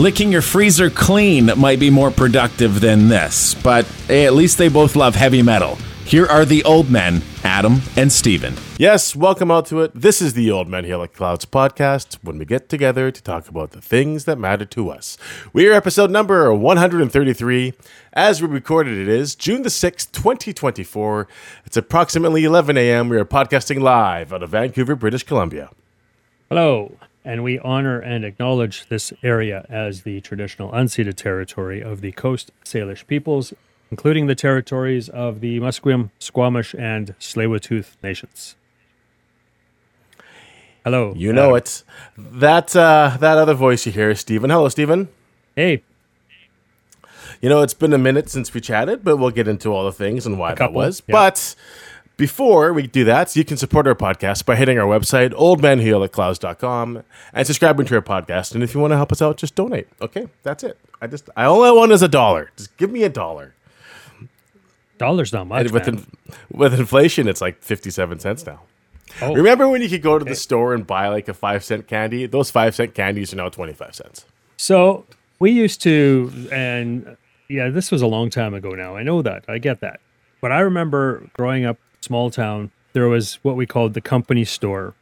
Licking your freezer clean might be more productive than this, but hey, at least they both love heavy metal. Here are the old men, Adam and Steven. Yes, welcome out to it. This is the Old Men Hear Like Clouds podcast when we get together to talk about the things that matter to us. We are episode number 133. As we recorded, it is June the 6th, 2024. It's approximately 11 a.m. We are podcasting live out of Vancouver, British Columbia. Hello, and we honor and acknowledge this area as the traditional unceded territory of the Coast Salish peoples, including the territories of the Musqueam, Squamish, and Tsleil-Waututh nations. Hello. You know Adam. it. That uh, that other voice you hear is Stephen. Hello, Stephen. Hey, You know, it's been a minute since we chatted, but we'll get into all the things and why that was. yeah. But before we do that, you can support our podcast by hitting our website, oldmanheal.clouds.com, and subscribing to our podcast. And if you want to help us out, just donate. Okay, that's it. I just, I all I want is a dollar. Just give me a dollar. dollars not much. And with, in, with inflation, it's like 57 cents now. Oh. Remember when you could go to the store and buy like a five cent candy? Those five cent candies are now 25 cents. So we used to, and yeah, this was a long time ago now. I know that. I get that. But I remember growing up, small town, there was what we called the company store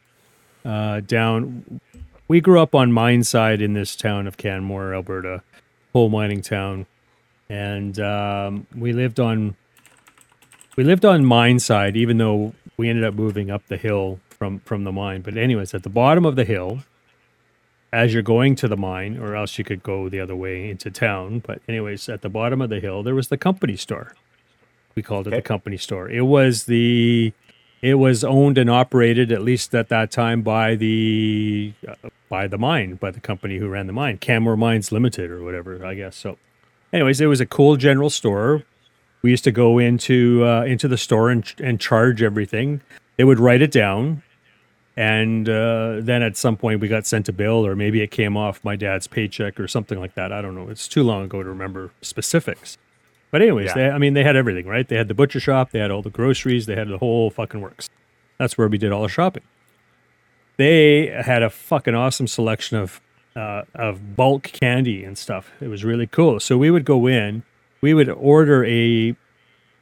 uh, down. We grew up on mine side in this town of Canmore, Alberta, coal mining town. And um, we lived on we lived on mine side, even though we ended up moving up the hill from from the mine. But anyways, at the bottom of the hill, as you're going to the mine, or else you could go the other way into town. But anyways, at the bottom of the hill, there was the company store. We called it Okay. the company store. It was the it was owned and operated at least at that time by the uh, by the mine by the company who ran the mine Canmore Mines Limited or whatever I guess. So anyways it was a cool general store. We used to go into uh, into the store and, and charge everything. They would write it down and uh, then at some point we got sent a bill or maybe it came off my dad's paycheck or something like that. I don't know. It's too long ago to remember specifics but anyways Yeah. they, i mean they had everything right they had the butcher shop they had all the groceries they had the whole fucking works that's where we did all the shopping they had a fucking awesome selection of uh, of bulk candy and stuff. It was really cool. So we would go in, we would order a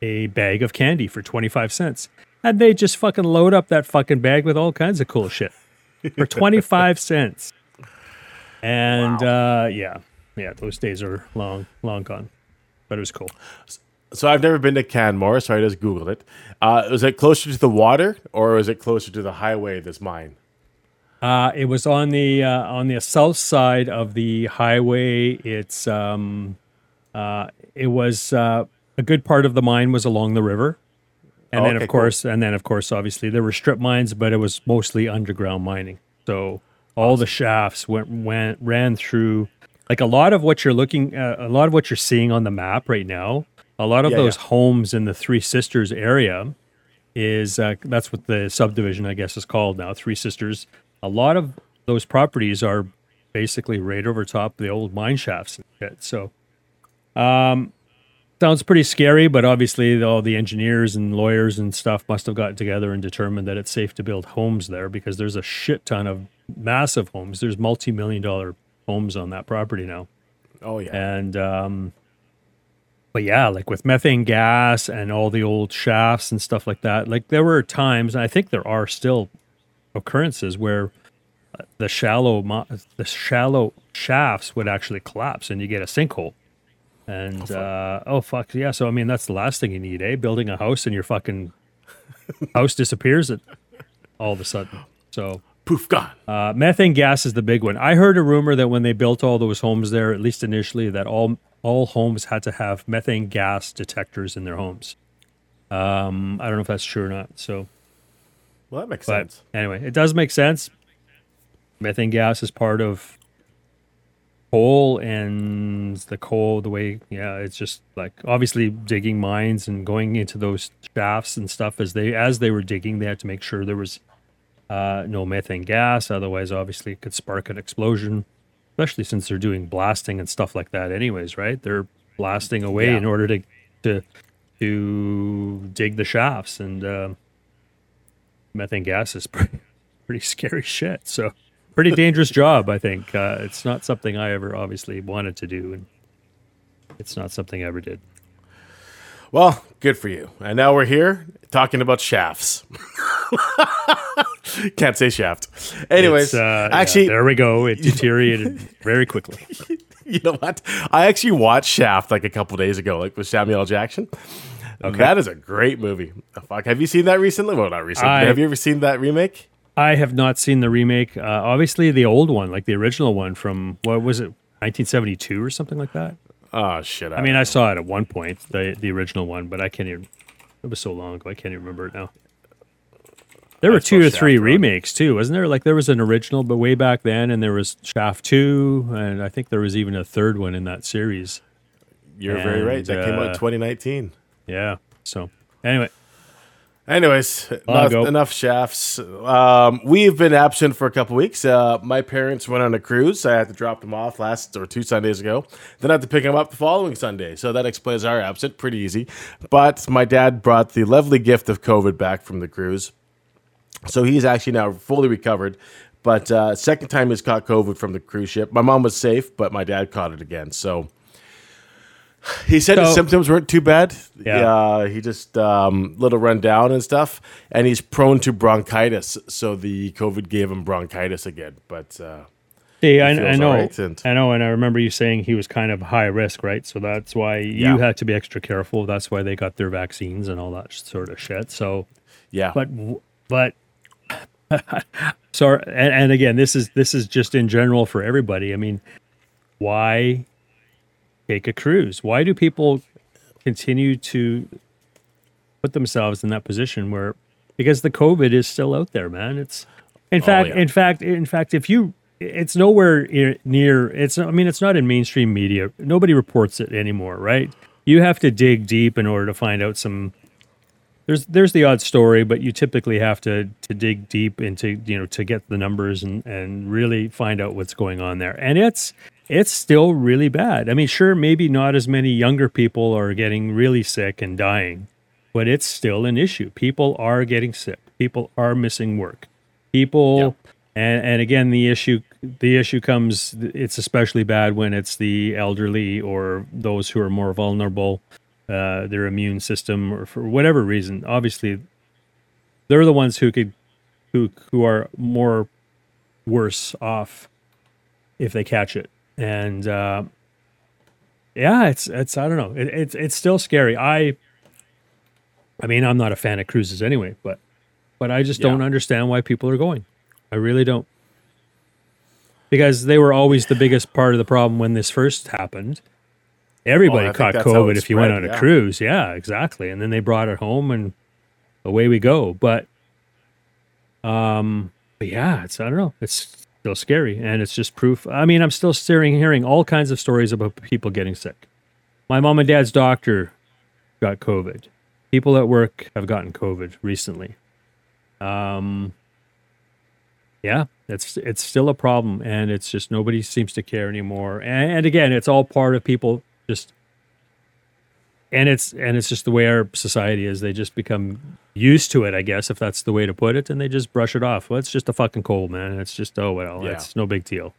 a bag of candy for twenty five cents, and they just fucking load up that fucking bag with all kinds of cool shit for twenty five cents. And uh, yeah, yeah, those days are long, long gone, but it was cool. So I've never been to Canmore, so I just Googled it. Uh, was it closer to the water or was it closer to the highway, this mine? Uh, it was on the uh, on the south side of the highway. It's um, uh, it was uh, a good part of the mine was along the river, and then Okay, of cool. course, and then of course, obviously there were strip mines, but it was mostly underground mining. So all the shafts went went ran through. Like a lot of what you're looking, uh, a lot of what you're seeing on the map right now, a lot of Yeah, those yeah. homes in the Three Sisters area is uh, that's what the subdivision I guess is called now, Three Sisters. A lot of those properties are basically right over top of the old mine shafts and shit. So, um, sounds pretty scary, but obviously all the engineers and lawyers and stuff must have gotten together and determined that it's safe to build homes there because there's a shit ton of massive homes. There's multi-million dollar homes on that property now. Oh, yeah. And um but yeah, like with methane gas and all the old shafts and stuff like that, like there were times, and I think there are still occurrences where uh, the shallow the shallow shafts would actually collapse and you get a sinkhole. And uh, oh fuck yeah! So I mean that's the last thing you need, eh? Building a house and your fucking house disappears it all of a sudden. So Poof, gone. uh, methane gas is the big one. I heard a rumor that when they built all those homes there, at least initially, that all all homes had to have methane gas detectors in their homes. Um, I don't know if that's true or not. So, well, that makes but sense. anyway, it does make sense. Methane gas is part of coal, and the coal, the way, yeah, it's just like obviously digging mines and going into those shafts and stuff as they as they were digging, they had to make sure there was uh, no methane gas. Otherwise, obviously, it could spark an explosion, especially since they're doing blasting and stuff like that. Anyways, right? They're blasting away Yeah. in order to to to dig the shafts, and uh, methane gas is pretty, pretty scary shit. So pretty dangerous job. I think uh, it's not something I ever obviously wanted to do, and it's not something I ever did. Well, good for you. And now we're here talking about shafts. Can't say shaft. Anyways, uh, yeah, actually, there we go. It deteriorated very quickly. you know what? I actually watched Shaft like a couple days ago, like with Samuel L. Jackson. That is a great movie. Fuck, have you seen that recently? Well, not recently. I- have you ever seen that remake? I have not seen the remake. Uh, obviously, the old one, like the original one from what was it, 1972 or something like that. Oh shit! I mean, I saw it at one point, the the original one, but I can't even. It was so long ago, I can't even remember it now. There were two or three Shaft run. remakes too, wasn't there? Like there was an original, but way back then, and there was Shaft Two, and I think there was even a third one in that series. you're very right. and, That came out in uh, 2019. Yeah. So anyway, Anyways, enough, enough shafts. Um, we've been absent for a couple weeks. Uh, my parents went on a cruise. I had to drop them off last or two Sundays ago. Then I had to pick them up the following Sunday. So that explains our absent. Pretty easy. But my dad brought the lovely gift of COVID back from the cruise. So he's actually now fully recovered. But uh, second time he's caught COVID from the cruise ship. My mom was safe, but my dad caught it again. So he said his symptoms weren't too bad. Yeah. Uh, he just um, little run down and stuff, and he's prone to bronchitis. So the COVID gave him bronchitis again. But uh, see, I, I know, alright, and- I know, and I remember you saying he was kind of high risk, right? So that's why Yeah. you had to be extra careful. That's why they got their vaccines and all that sort of shit. So yeah, but but sorry, and, and again this is this is just in general for everybody i mean why take a cruise why do people continue to put themselves in that position where because the covid is still out there man it's in oh, fact yeah. in fact in fact if you it's nowhere near it's i mean it's not in mainstream media nobody reports it anymore right you have to dig deep in order to find out some there's there's the odd story, but you typically have to to dig deep into you know to get the numbers and and really find out what's going on there. And it's it's still really bad. I mean, sure, maybe not as many younger people are getting really sick and dying, but it's still an issue. People are getting sick. People are missing work. People and and again the issue the issue comes it's especially bad when it's the elderly or those who are more vulnerable uh, their immune system or for whatever reason obviously they're the ones who could who who are more worse off if they catch it and uh, yeah it's it's i don't know. It, it's it's still scary. I i mean i'm not a fan of cruises anyway but but i just don't understand why people are going. I really don't. Because they were always the biggest part of the problem when this first happened. Everybody I think caught covid if you went on a yeah. cruise. Yeah exactly. And then they brought it home and away we go. But um but yeah it's i don't know. It's still scary and it's just proof. I mean i'm still staring hearing all kinds of stories about people getting sick. My mom and dad's doctor got covid. People at work have gotten covid recently. Um yeah it's it's still a problem and it's just nobody seems to care anymore. And, and again it's all part of people just and it's and it's just the way our society is. They just become used to it i guess if that's the way to put it and they just brush it off. Well it's just a fucking cold man. It's just oh well Yeah. it's no big deal.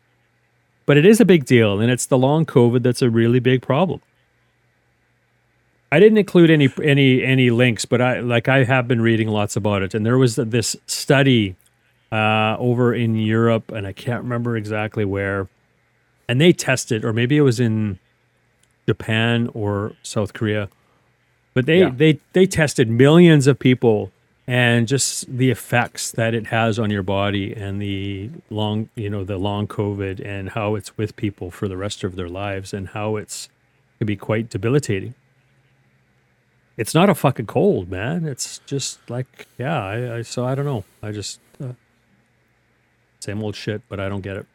But it is a big deal and it's the long covid that's a really big problem. I didn't include any any any links but i like i have been reading lots about it and there was this study uh, over in europe and i can't remember exactly where and they tested or maybe it was in Japan or South Korea. But they Yeah. they they tested millions of people and just the effects that it has on your body and the long you know the long covid and how it's with people for the rest of their lives and how it's can be quite debilitating it's not a fucking cold man it's just like yeah i, I so i don't know i just uh, same old shit but i don't get it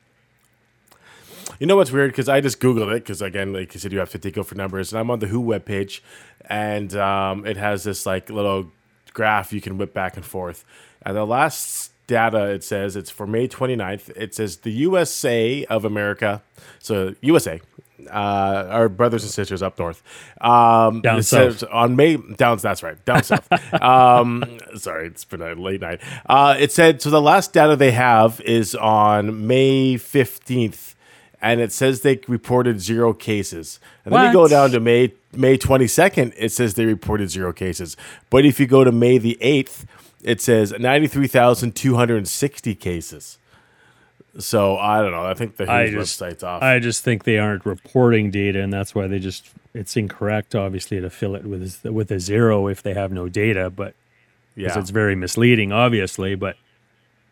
You know what's weird? Because I just Googled it, because again, like you said, you have to take for numbers. And I'm on the WHO webpage, and um, it has this like little graph you can whip back and forth. And the last data it says it's for May 29th. It says the USA of America, so USA, uh, our brothers and sisters up north. Um, Down it south. says on May down. That's right, down south. Um, sorry, it's been a late night. Uh, it said so. The last data they have is on May fifteenth, and it says they reported zero cases. And then you go down to May May twenty second. It says they reported zero cases. But if you go to May the eighth, it says ninety three thousand two hundred and sixty cases. So I don't know. I think the I just, website's off. I just think they aren't reporting data, and that's why they just it's incorrect, obviously, to fill it with with a zero if they have no data. But yeah. it's very misleading, obviously. But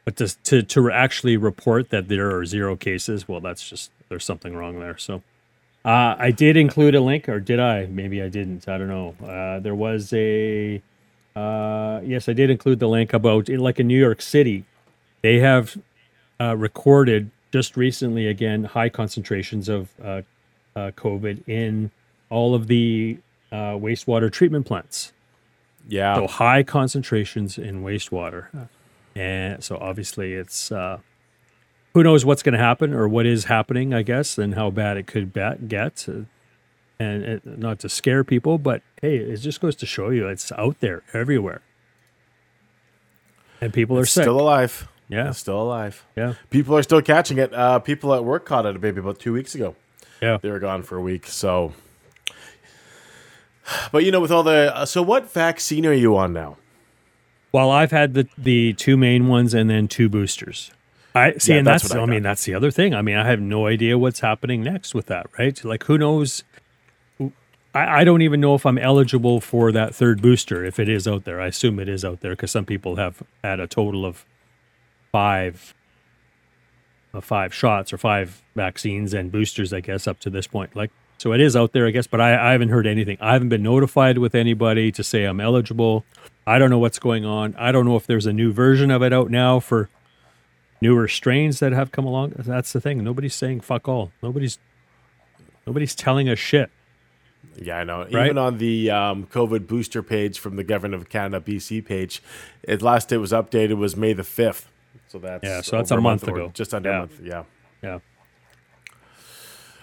but to, to to actually report that there are zero cases, well, that's just there's something wrong there. So uh, I did include a link, or did I? Maybe I didn't. I don't know. Uh, there was a uh, yes, I did include the link about like in New York City, they have uh, recorded just recently again high concentrations of uh, uh, COVID in all of the uh, wastewater treatment plants. yeah. So high concentrations in wastewater, and so obviously it's uh, who knows what's going to happen or what is happening, I guess, and how bad it could ba- get. Uh, and it, not to scare people, but hey, it just goes to show you it's out there everywhere, and people are sick. still alive. Yeah. It's still alive. yeah, People are still catching it. Uh, people at work caught it maybe about two weeks ago. yeah. They were gone for a week. So, but you know, with all the uh, so, what vaccine are you on now? Well, I've had the the two main ones and then two boosters. I see, Yeah, and that's that's, what I I, mean, that's the other thing. I mean, I have no idea what's happening next with that, right? Like, who knows? I, I don't even know if I'm eligible for that third booster if it is out there. I assume it is out there because some people have had a total of five, uh, five shots or five vaccines and boosters, I guess, up to this point. Like, so it is out there, I guess. But I, I haven't heard anything. I haven't been notified with anybody to say I'm eligible. I don't know what's going on. I don't know if there's a new version of it out now for newer strains that have come along. That's the thing. Nobody's saying fuck all. Nobody's nobody's telling us shit. Yeah, I know. Right? Even on the um, COVID booster page from the Government of Canada BC page, it last it was updated was May the fifth. So that's Yeah, so that's a month or ago. just under Yeah. a month. Yeah, Yeah.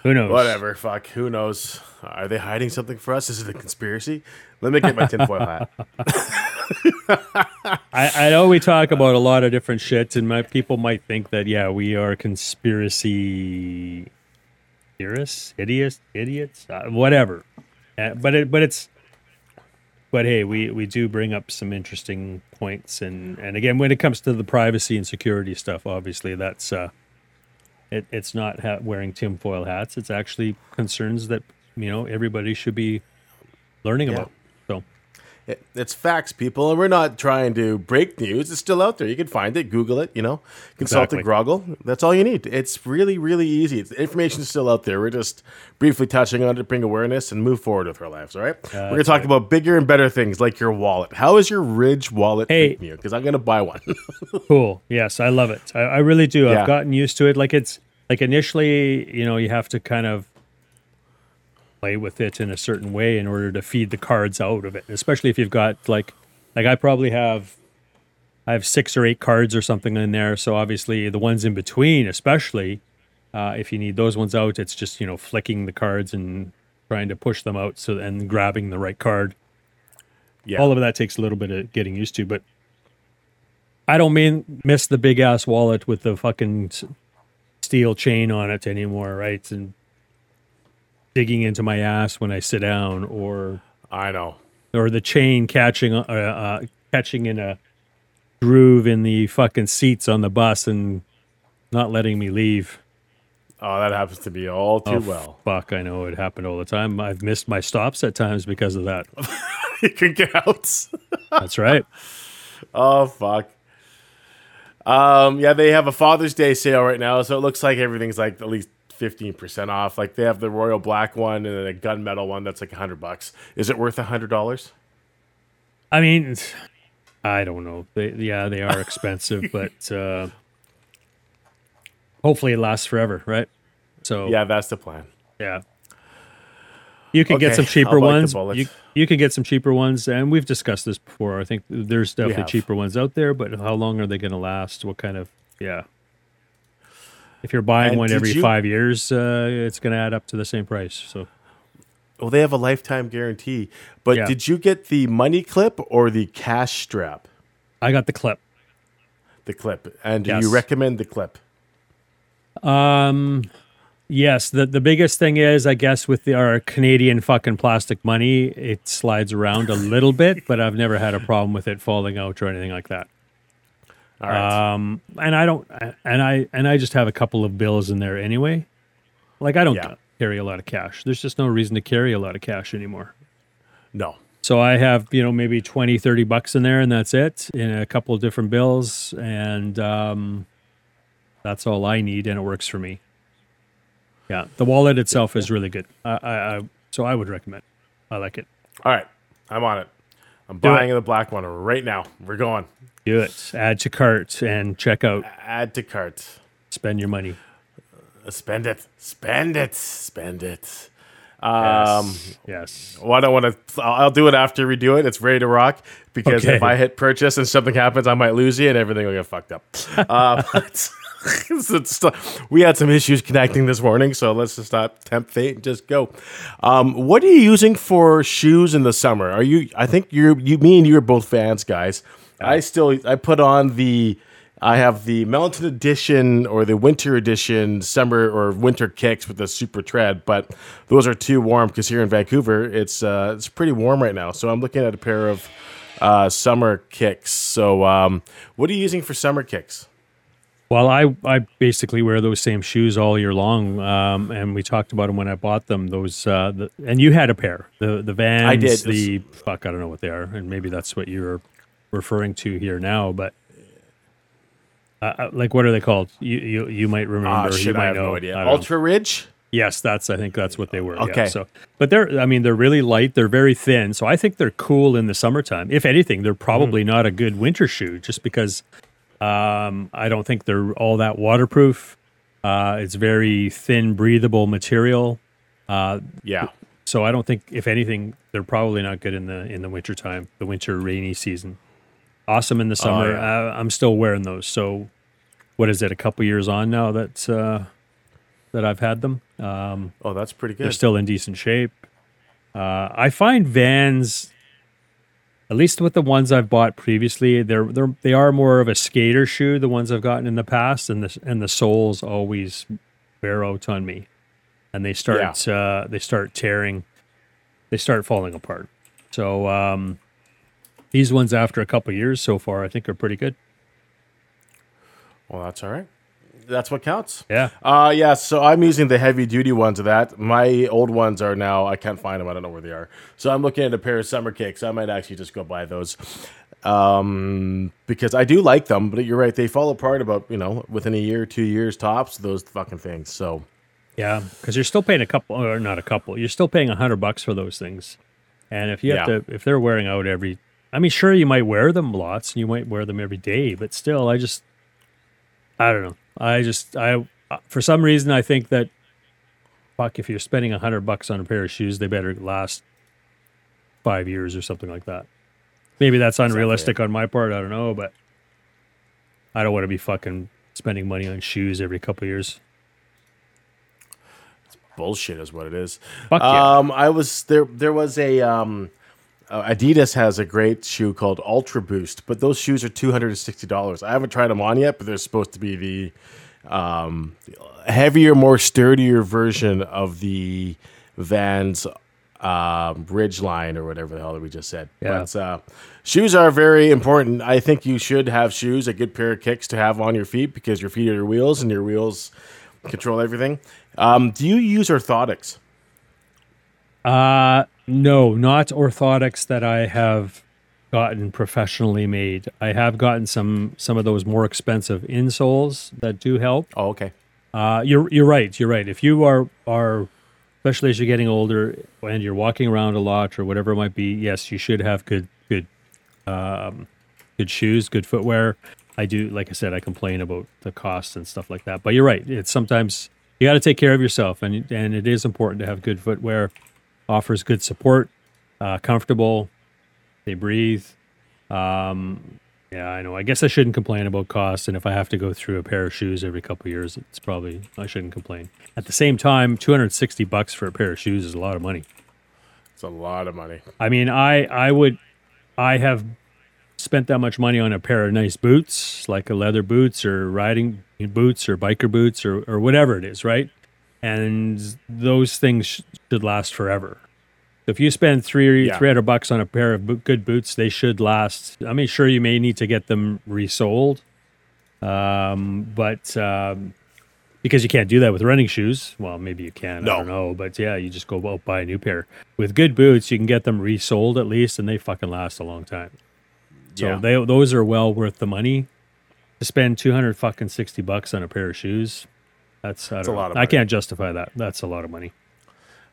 Who knows? whatever. Fuck. Who knows? Are they hiding something for us? Is it a conspiracy? Let me get my tinfoil hat. I, I know we talk about a lot of different shits, and my people might think that yeah, we are conspiracy theorists, idiots, idiots, uh, whatever. Uh, but it, but it's, but hey, we we do bring up some interesting points, and and again, when it comes to the privacy and security stuff, obviously that's uh, it, it's not ha- wearing tinfoil hats. It's actually concerns that you know everybody should be learning about. It, it's facts, people, and we're not trying to break news. It's still out there. You can find it, Google it. You know, consult Exactly. it, Groggle. That's all you need. It's really, really easy. It's, the information's still out there. We're just briefly touching on it to bring awareness and move forward with our lives. All right. we're gonna talk right. about bigger and better things like your wallet. How is your Ridge wallet Hey. treating you? Because I'm gonna buy one. Cool. Yes, I love it. I, I really do. Yeah. I've gotten used to it. Like it's like initially, you know, you have to kind of play with it in a certain way in order to feed the cards out of it. Especially if you've got like like I probably have I have six or eight cards or something in there. So obviously the ones in between, especially uh, if you need those ones out, it's just you know flicking the cards and trying to push them out so and grabbing the right card yeah. all of that takes a little bit of getting used to but i don't mean miss the big ass wallet with the fucking steel chain on it anymore right and digging into my ass when i sit down or I know. or the chain catching uh, uh catching in a groove in the fucking seats on the bus and not letting me leave Oh, that happens to me all too oh well. fuck i know it happened all the time i've missed my stops at times because of that you can get out. that's right Oh fuck. Um, yeah, they have a Father's Day sale right now, so it looks like everything's like at least fifteen percent off. Like they have the royal black one and then a gunmetal one that's like a hundred bucks. Is it worth a hundred dollars? I mean, I don't know. They, yeah, they are expensive, but uh, hopefully it lasts forever, right? So Yeah, that's the plan. yeah. You can Okay, get some cheaper ones. You you can get some cheaper ones, and we've discussed this before. I think there's definitely cheaper ones out there, but how long are they going to last? What kind of yeah? If you're buying And one every you- five years, uh, it's going to add up to the same price. So Well, they have a lifetime guarantee. But Yeah. did you get the money clip or the cash strap? I got the clip. The clip. And do you recommend the clip? Um, yes. The the biggest thing is, I guess, with the, our Canadian fucking plastic money, it slides around a little bit, but I've never had a problem with it falling out or anything like that. Right. Um, and I don't, and I and I just have a couple of bills in there anyway. Like I don't Yeah. carry a lot of cash. There's just no reason to carry a lot of cash anymore. no. So I have, you know, maybe 20, 30 bucks in there and that's it in a couple of different bills. And um, that's all I need and it works for me. Yeah. The wallet itself is really good. I, I, I so I would recommend. I like it. All right. I'm on it. I'm Do it. buying the black one right now. We're going. Do it. Add to cart and check out. Add to cart. Spend your money. Spend it. Spend it. Spend it. Um, Yes. yes. Well, I don't want to. I'll, do it after we do it. It's ready to rock because Okay. if I hit purchase and something happens, I might lose you and everything will get fucked up. uh, but it's- it's- we had some issues connecting this morning, so let's just not tempt fate and just go. Um, what are you using for shoes in the summer? Are you? I think you're. You, me and you are both fans, guys. I still. I put on the. I have the Mountain Edition or the Winter Edition summer or winter kicks with the super tread, but those are too warm because here in Vancouver it's uh, it's pretty warm right now. So I'm looking at a pair of uh, summer kicks. So um, what are you using for summer kicks? Well, I, I basically wear those same shoes all year long, um, and we talked about them when I bought them. Those uh, the, and you had a pair, the the Vans, I did. the fuck, I don't know what they are, and maybe that's what you're referring to here now. But uh, uh, like, what are they called? You you, you might remember. Ah, you might I have know. no. Know. Ultra Ridge. Yes, that's I think that's what they were. yeah. Okay. So, but they're I mean they're really light. They're very thin. So I think they're cool in the summertime. If anything, they're probably not a good winter shoe, just because um, I don't think they're all that waterproof. Uh, it's very thin, breathable material. Uh, Yeah. so I don't think, if anything, they're probably not good in the in the winter time, the winter rainy season. Awesome in the summer. yeah. uh, I'm still wearing those. So, what is it? A couple years on now that uh, that I've had them. Um, Oh, that's pretty good. they're still in decent shape. Uh, I find Vans, at least with the ones I've bought previously, they're they're they are more of a skater shoe. The ones I've gotten in the past, and the and the soles always wear out on me, and they start uh, they start tearing, they start falling apart. So um, these ones, after a couple years so far, I think are pretty good. well, that's all right. That's what counts. Yeah. Uh yeah, so I'm using the heavy duty ones of that. My old ones are now I can't find them. I don't know where they are. So I'm looking at a pair of summer kicks. I might actually just go buy those. Um because I do like them, but you're right, they fall apart about, you know, within a year, 2 years tops, those fucking things. So Yeah, because you're still paying a couple, or not a couple. You're still paying a hundred bucks for those things, and if you have Yeah. to, if they're wearing out every, I mean, sure, you might wear them lots, and you might wear them every day, but still, I just, I don't know. I just, I, uh, for some reason, I think that, fuck, if you're spending a hundred bucks on a pair of shoes, they better last five years or something like that. Maybe that's unrealistic on my part. I don't know, but I don't want to be fucking spending money on shoes every couple of years. It's bullshit is what it is. Fuck yeah. Um, I was there. There was a um, uh, Adidas has a great shoe called Ultra Boost, but those shoes are two hundred and sixty dollars. I haven't tried them on yet, but they're supposed to be the um, heavier, more sturdier version of the Vans um, Ridge line or whatever the hell that we just said. Yeah. But uh, shoes are very important. I think you should have shoes, a good pair of kicks to have on your feet because your feet are your wheels and your wheels control everything. Um, do you use orthotics? Uh no, not orthotics that I have gotten professionally made. I have gotten some some of those more expensive insoles that do help. Oh, okay. Uh you're you're right, you're right. If you are are especially as you're getting older and you're walking around a lot or whatever it might be, yes, you should have good good um good shoes, good footwear. I do like I said I complain about the cost and stuff like that. But you're right. It's sometimes you got to take care of yourself and and it is important to have good footwear offers good support, uh, comfortable, they breathe. Um, Yeah, I know. I guess I shouldn't complain about costs, and if I have to go through a pair of shoes every couple of years, it's probably I shouldn't complain. At the same time, 260 bucks for a pair of shoes is a lot of money. It's a lot of money. I mean, I I would I have spent that much money on a pair of nice boots, like a leather boots or riding boots or biker boots or or whatever it is, right? And those things should last forever. If you spend three Yeah. three hundred bucks on a pair of good boots, they should last. I mean, sure, you may need to get them resold, um, but um, because you can't do that with running shoes. Well, maybe you can. No. I don't know, but yeah, you just go out buy a new pair with good boots. You can get them resold at least, and they fucking last a long time. So Yeah. they those are well worth the money. To spend two hundred fucking sixty bucks on a pair of shoes, that's I don't a know. lot of I can't justify that. That's a lot of money.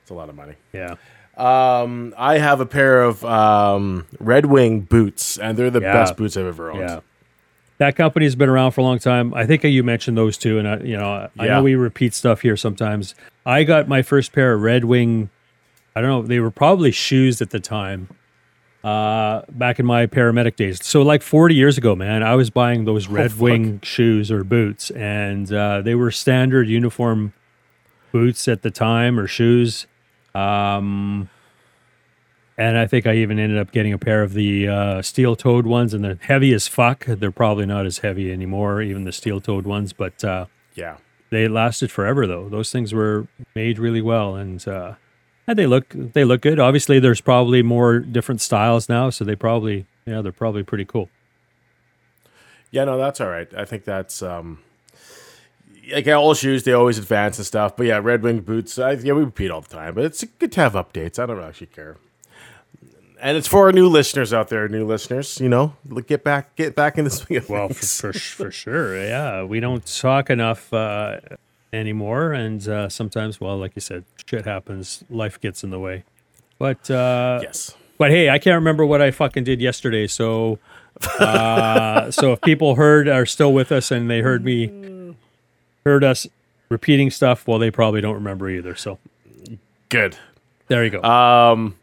It's a lot of money. Yeah. Um, I have a pair of um, Red Wing boots, and they're the Yeah. best boots I've ever owned. Yeah. That company's been around for a long time. I think you mentioned those two, and I, you know, I Yeah. know we repeat stuff here sometimes. I got my first pair of Red Wing. I don't know. They were probably shoes at the time, uh, back in my paramedic days. So like 40 years ago, man, I was buying those Red fuck. Wing shoes or boots, and uh, they were standard uniform boots at the time or shoes. Um, and I think I even ended up getting a pair of the uh, steel toed ones, and they're heavy as fuck. They're probably not as heavy anymore, even the steel toed ones, but uh, Yeah. they lasted forever though. Those things were made really well, and and they look they look good. Obviously, there's probably more different styles now, so they probably yeah they're probably pretty cool. Yeah, no, that's all right. I think that's um, like all shoes, they always advance and stuff. But yeah, Red Wing boots, I, yeah, we repeat all the time, but it's good to have updates. I don't actually care. And it's for our new listeners out there, new listeners. You know, get back, get back in the swing of Well, for, for for sure, yeah. We don't talk enough uh, anymore, and uh, sometimes, well, like you said, shit happens. Life gets in the way. But uh, yes, But hey, I can't remember what I fucking did yesterday. So, uh, so if people heard are still with us and they heard me, heard us repeating stuff, well, they probably don't remember either. So good. there you go. Um,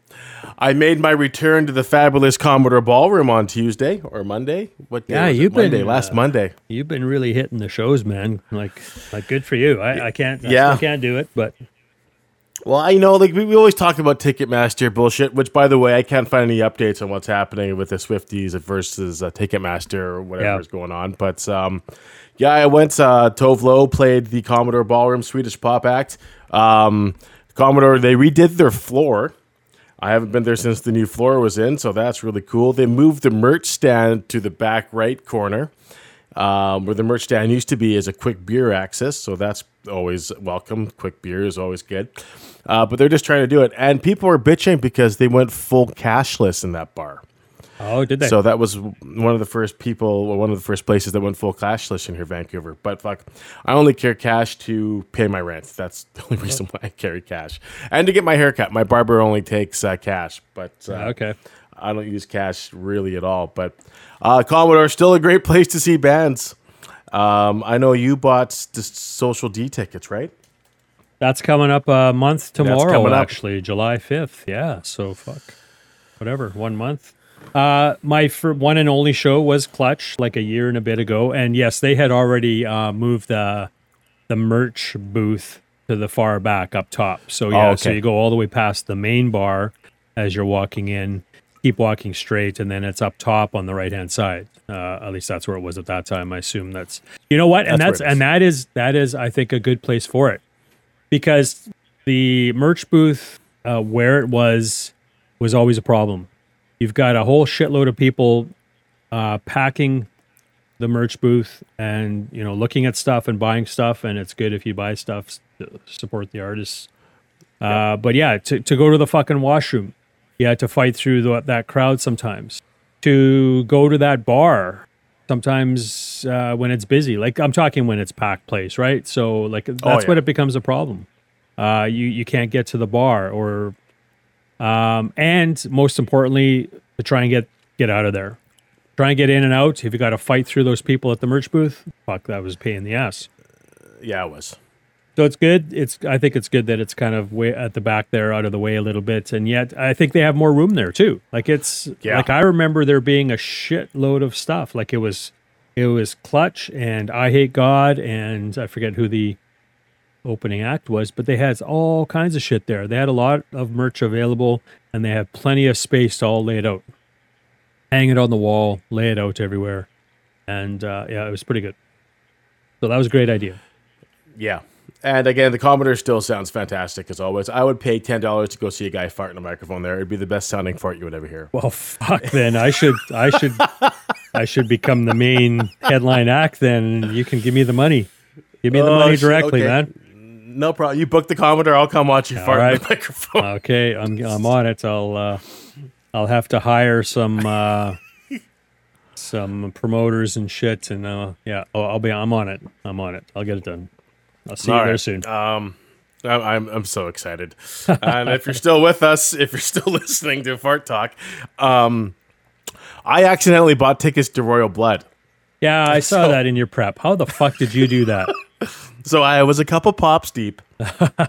I made my return to the fabulous Commodore Ballroom on Tuesday or Monday. What day Yeah, you've been, Monday, last uh, Monday. You've been really hitting the shows, man. Like, like good for you. I, I can't. I Yeah. still can't do it, but Well, I know, like we, we always talk about Ticketmaster bullshit. Which, by the way, I can't find any updates on what's happening with the Swifties versus uh, Ticketmaster or whatever Yeah. is going on. But um, yeah, I went. Uh, Tove Lo played the Commodore Ballroom Swedish Pop Act. Um, Commodore they redid their floor. I haven't been there since the new floor was in, so that's really cool. They moved the merch stand to the back right corner um, where the merch stand used to be is a quick beer access, so that's always welcome. Quick beer is always good, uh, but they're just trying to do it, and people are bitching because they went full cashless in that bar. Oh, did they? So that was one of the first people, or one of the first places that went full cashless in here, Vancouver. But fuck, I only carry cash to pay my rent. That's the only reason why I carry cash, and to get my haircut. My barber only takes uh, cash, but uh, okay. I don't use cash really at all. But uh, Commodore still a great place to see bands. Um, I know you bought the Social D tickets, right? That's coming up a month tomorrow, actually, July 5th. Yeah, so fuck. Whatever, one month. Uh, my one and only show was Clutch, like a year and a bit ago. And yes, they had already uh, moved the, the merch booth to the far back up top. So, yeah, so okay. you go all the way past the main bar as you're walking in, keep walking straight, and then it's up top on the right hand side. Uh, at least that's where it was at that time. I assume that's, you know what? And That's that's, where it is. and that is, that is, I think, a good place for it because the merch booth uh, where it was was always a problem. You've got a whole shitload of people uh, packing the merch booth and you know looking at stuff and buying stuff, and it's good if you buy stuff to support the artists. Uh, but yeah, to, to go to the fucking washroom, you had to fight through the, that crowd sometimes. To go to that bar, sometimes uh, when it's busy, like I'm talking when it's packed place, right? So like that's yeah. when it becomes a problem. Uh, you you can't get to the bar, or um, and most importantly, to try and get get out of there, try and get in and out. If you got to fight through those people at the merch booth, fuck, that was a pain in the ass. Yeah, it was. So it's good. It's I think it's good that it's kind of way at the back there, out of the way a little bit, and yet I think they have more room there too. Like it's Yeah. like I remember there being a shitload of stuff. Like it was, it was Clutch and I Hate God and I forget who the opening act was, but they had all kinds of shit there. They had a lot of merch available, and they had plenty of space to all lay it out, hang it on the wall, lay it out everywhere, and uh, yeah, it was pretty good. So that was a great idea. Yeah. And again, the Commodore still sounds fantastic as always. I would pay ten dollars to go see a guy fart in a microphone there. It'd be the best sounding fart you would ever hear. Well, fuck. Then I should, I should, I should become the main headline act. Then you can give me the money. Give me the Oh, money directly, okay. man. No problem. You book the Commodore, I'll come watch you fart in the microphone. Okay, I'm, I'm on it. I'll, uh, I'll have to hire some, uh, some promoters and shit, and uh, yeah, oh, I'll be, I'm on it. I'm on it. I'll get it done. I'll see you All there right. soon. Um, I'm, I'm I'm so excited. and if you're still with us, if you're still listening to Fart Talk, um, I accidentally bought tickets to Royal Blood. yeah, I saw so- that in your prep. How the fuck did you do that? So I was a couple pops deep,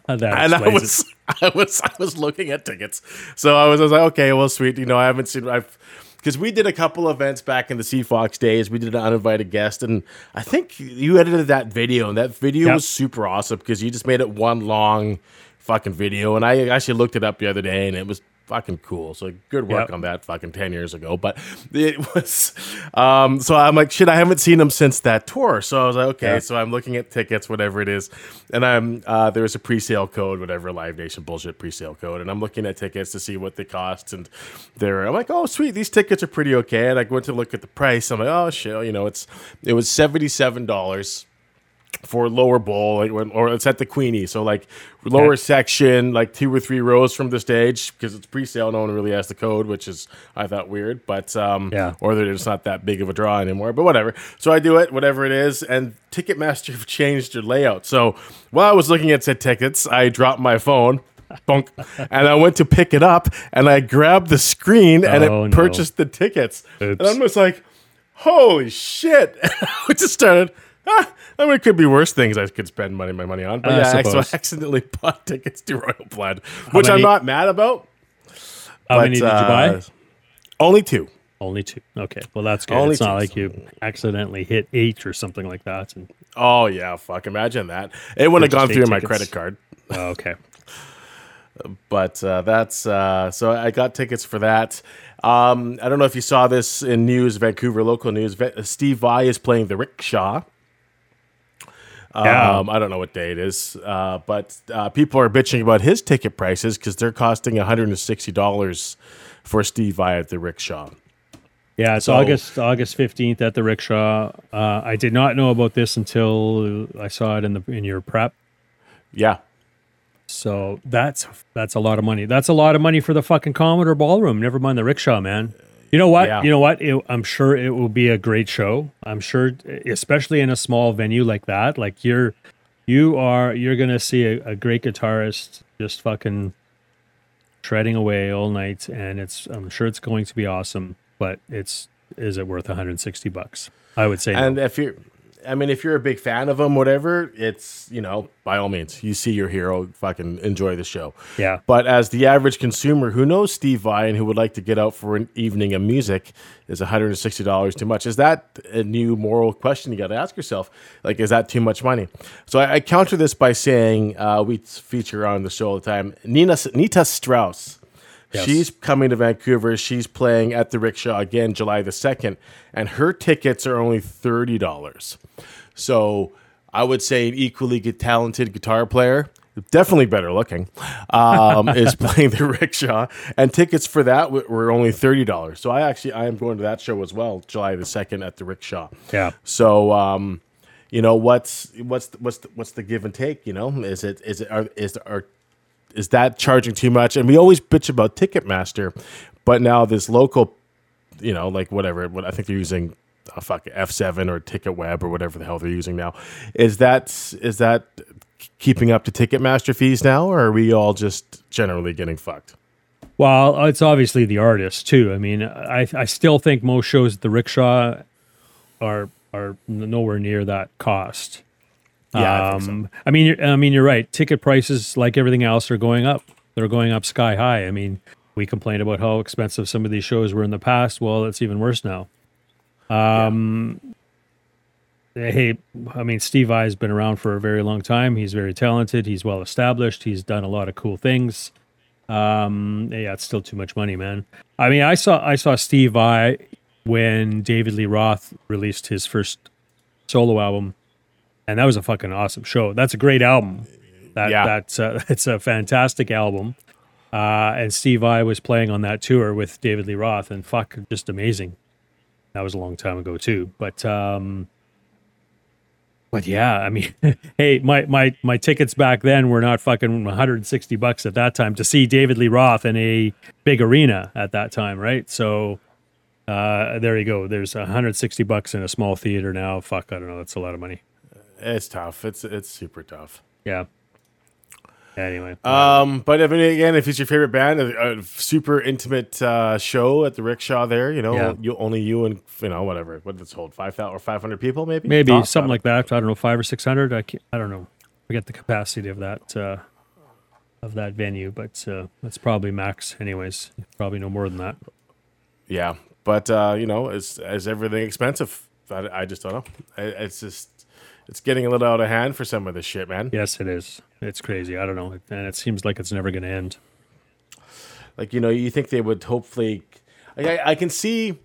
and I explains it. was I was I was looking at tickets. So I was, I was like, okay, well, sweet. You know, I haven't seen I've because we did a couple events back in the Sea Fox days. We did an uninvited guest, and I think you edited that video, and that video Yep. was super awesome because you just made it one long fucking video. And I actually looked it up the other day, and it was fucking cool. So good work Yep. on that fucking 10 years ago. But it was, um, so I'm like, shit, I haven't seen him since that tour. So I was like, okay, so I'm looking at tickets, whatever it is. And I'm, uh, there's a pre-sale code, whatever Live Nation bullshit pre-sale code. And I'm looking at tickets to see what they cost. And they're, I'm like, oh, sweet. These tickets are pretty okay. And I went to look at the price. I'm like, oh shit, you know, it's, it was $77 for lower bowl, like, or it's at the Queenie. So like lower Yeah. section, like two or three rows from the stage because it's pre-sale. No one really has the code, which is I thought weird, but um, Yeah. or that it's not that big of a draw anymore. But whatever. So I do it, whatever it is, and Ticketmaster changed their layout. So while I was looking at said tickets, I dropped my phone. Bunk, and I went to pick it up, and I grabbed the screen, and it Oh, no. purchased the tickets. Oops. And I'm just like, holy shit! we just started. Ah, I mean, it could be worse things I could spend money my money on. But I yeah, I, so I accidentally bought tickets to Royal Blood, which I'm not mad about. How but, many did you uh, buy? Only two. Only two. Okay, well that's good. Only it's not two, like you accidentally hit eight or something like that. And, Oh yeah, fuck! Imagine that. It wouldn't have gone Interstate through my credit card. oh, okay. but uh, that's uh, so I got tickets for that. Um, I don't know if you saw this in news, Vancouver local news. Steve Vai is playing the rickshaw. Yeah. Um, I don't know what day it is, uh, but uh, people are bitching about his ticket prices because they're costing one hundred and sixty dollars for Steve Vai at the rickshaw. Yeah, it's So- August August fifteenth at the rickshaw. Uh, I did not know about this until I saw it in the in your prep. Yeah, So that's that's a lot of money. That's a lot of money for the fucking Commodore Ballroom. Never mind the rickshaw, man. You know what? Yeah. You know what? It, I'm sure it will be a great show. I'm sure, especially in a small venue like that. Like you're, you are, you're gonna see a, a great guitarist just fucking treading away all night, and it's. I'm sure it's going to be awesome. But it's is it worth 160 bucks? I would say. no. and if you're, I mean, if you're a big fan of him, whatever, it's you know, by all means, you see your hero, fucking enjoy the show. yeah. But as the average consumer who knows Steve Vai and who would like to get out for an evening of music, is $160 too much? Is that a new moral question you got to ask yourself? Like, is that too much money? So I, I counter this by saying uh, we feature on the show all the time Nina Nita Strauss. Yes. She's coming to Vancouver. She's playing at the Rickshaw again July the 2nd, and her tickets are only $30. So I would say an equally talented guitar player, definitely better looking, um, is playing the Rickshaw, and tickets for that were only $30. So I actually I am going to that show as well, July the 2nd at the Rickshaw. Yeah. So um, you know what's what's what's the, what's the give and take? You know, is it is it are, is are is that charging too much? And we always bitch about Ticketmaster, but now this local, you know, like whatever, what I think they're using, uh, fuck F seven or TicketWeb or whatever the hell they're using now. Is that is that keeping up to Ticketmaster fees now, or are we all just generally getting fucked? Well, it's obviously the artist too. I mean, I I still think most shows at the rickshaw are are nowhere near that cost. Yeah, I so. Um, I mean, you're, I mean, you're right. Ticket prices, like everything else, are going up. They're going up sky high. I mean, we complained about how expensive some of these shows were in the past. Well, it's even worse now. Um, hey, I mean, Steve Vai's been around for a very long time. He's very talented. He's well established. He's done a lot of cool things. Um, yeah, it's still too much money, man. I mean, I saw I saw Steve Vai when David Lee Roth released his first solo album, and that was a fucking awesome show. That's a great album. That Yeah. that's uh, it's a fantastic album. Uh, and Steve Vai was playing on that tour with David Lee Roth, and fuck, just amazing. That was a long time ago too, but um, but yeah, I mean, hey, my my my tickets back then were not fucking 160 bucks at that time to see David Lee Roth in a big arena at that time, right? So uh, there you go. There's 160 bucks in a small theater now. Fuck, I don't know. That's a lot of money. It's tough. It's it's super tough. Yeah. Anyway, Um, but if again, if it's your favorite band, a, a super intimate uh, show at the rickshaw there, you know, Yeah. you only you and you know whatever what does it hold five thousand or five hundred people maybe maybe Tops, something like that. I don't know, five or six hundred. I can't, I don't know. Forget the capacity of that uh, of that venue, but uh, that's probably max. Anyways, probably no more than that. Yeah, but uh, you know, is is everything expensive? I, I just don't know. I, it's just it's getting a little out of hand for some of this shit, man. Yes, it is. It's crazy. I don't know, and it seems like it's never going to end. Like you know, you think they would hopefully. I I can see.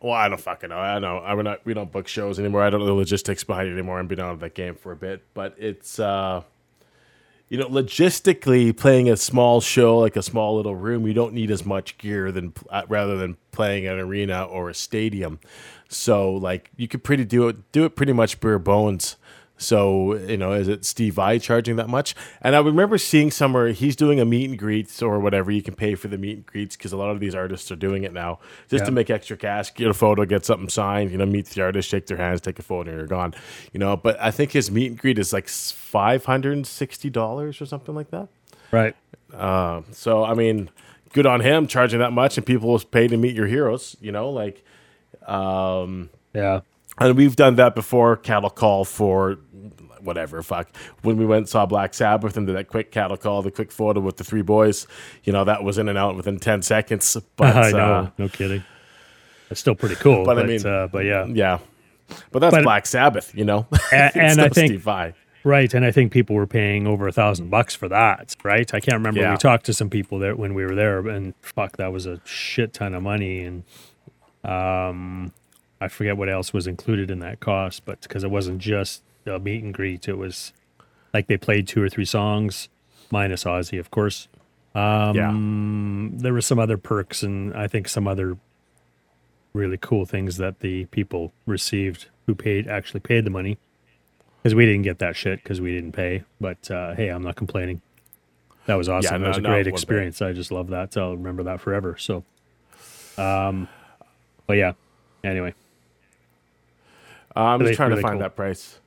Well, I don't fucking know. I don't know. I, we're not, we don't book shows anymore. I don't know the logistics behind it anymore. I've been out of that game for a bit, but it's uh, you know, logistically playing a small show like a small little room, you don't need as much gear than uh, rather than playing an arena or a stadium. So like you could pretty do it do it pretty much bare bones. So you know, is it Steve Vai charging that much? And I remember seeing somewhere he's doing a meet and greets or whatever. You can pay for the meet and greets because a lot of these artists are doing it now just to make extra cash, get a photo, get something signed. You know, meet the artist, shake their hands, take a photo, and you're gone. You know, but I think his meet and greet is like five hundred and sixty dollars or something like that. Right. Uh, so I mean, good on him charging that much, and people will pay to meet your heroes. You know, like Yeah. and we've done that before. Cattle call for whatever. Fuck. When we went and saw Black Sabbath and did that quick cattle call, the quick photo with the three boys. You know that was in and out within ten seconds. But I know. uh, no kidding. It's still pretty cool. But But, I mean- uh, but yeah. yeah, but that's But- Black Sabbath. You know, A- It's and I think- Steve Vai. Right, and I think people were paying over a thousand bucks for that. Right, I can't remember. Yeah. We talked to some people there when we were there, and fuck, that was a shit ton of money. And um, I forget what else was included in that cost, but because it wasn't just a meet and greet, it was like they played two or three songs, minus Ozzy, of course. yeah, Um, there were some other perks, and I think some other really cool things that the people received who paid actually paid the money because we didn't get that shit because we didn't pay. But uh, hey, I'm not complaining. That was awesome. no, that was a not great experience. I just love that. So I'll remember that forever. So, um, but yeah. Anyway, uh, I'm really- just trying really to find cool. that price.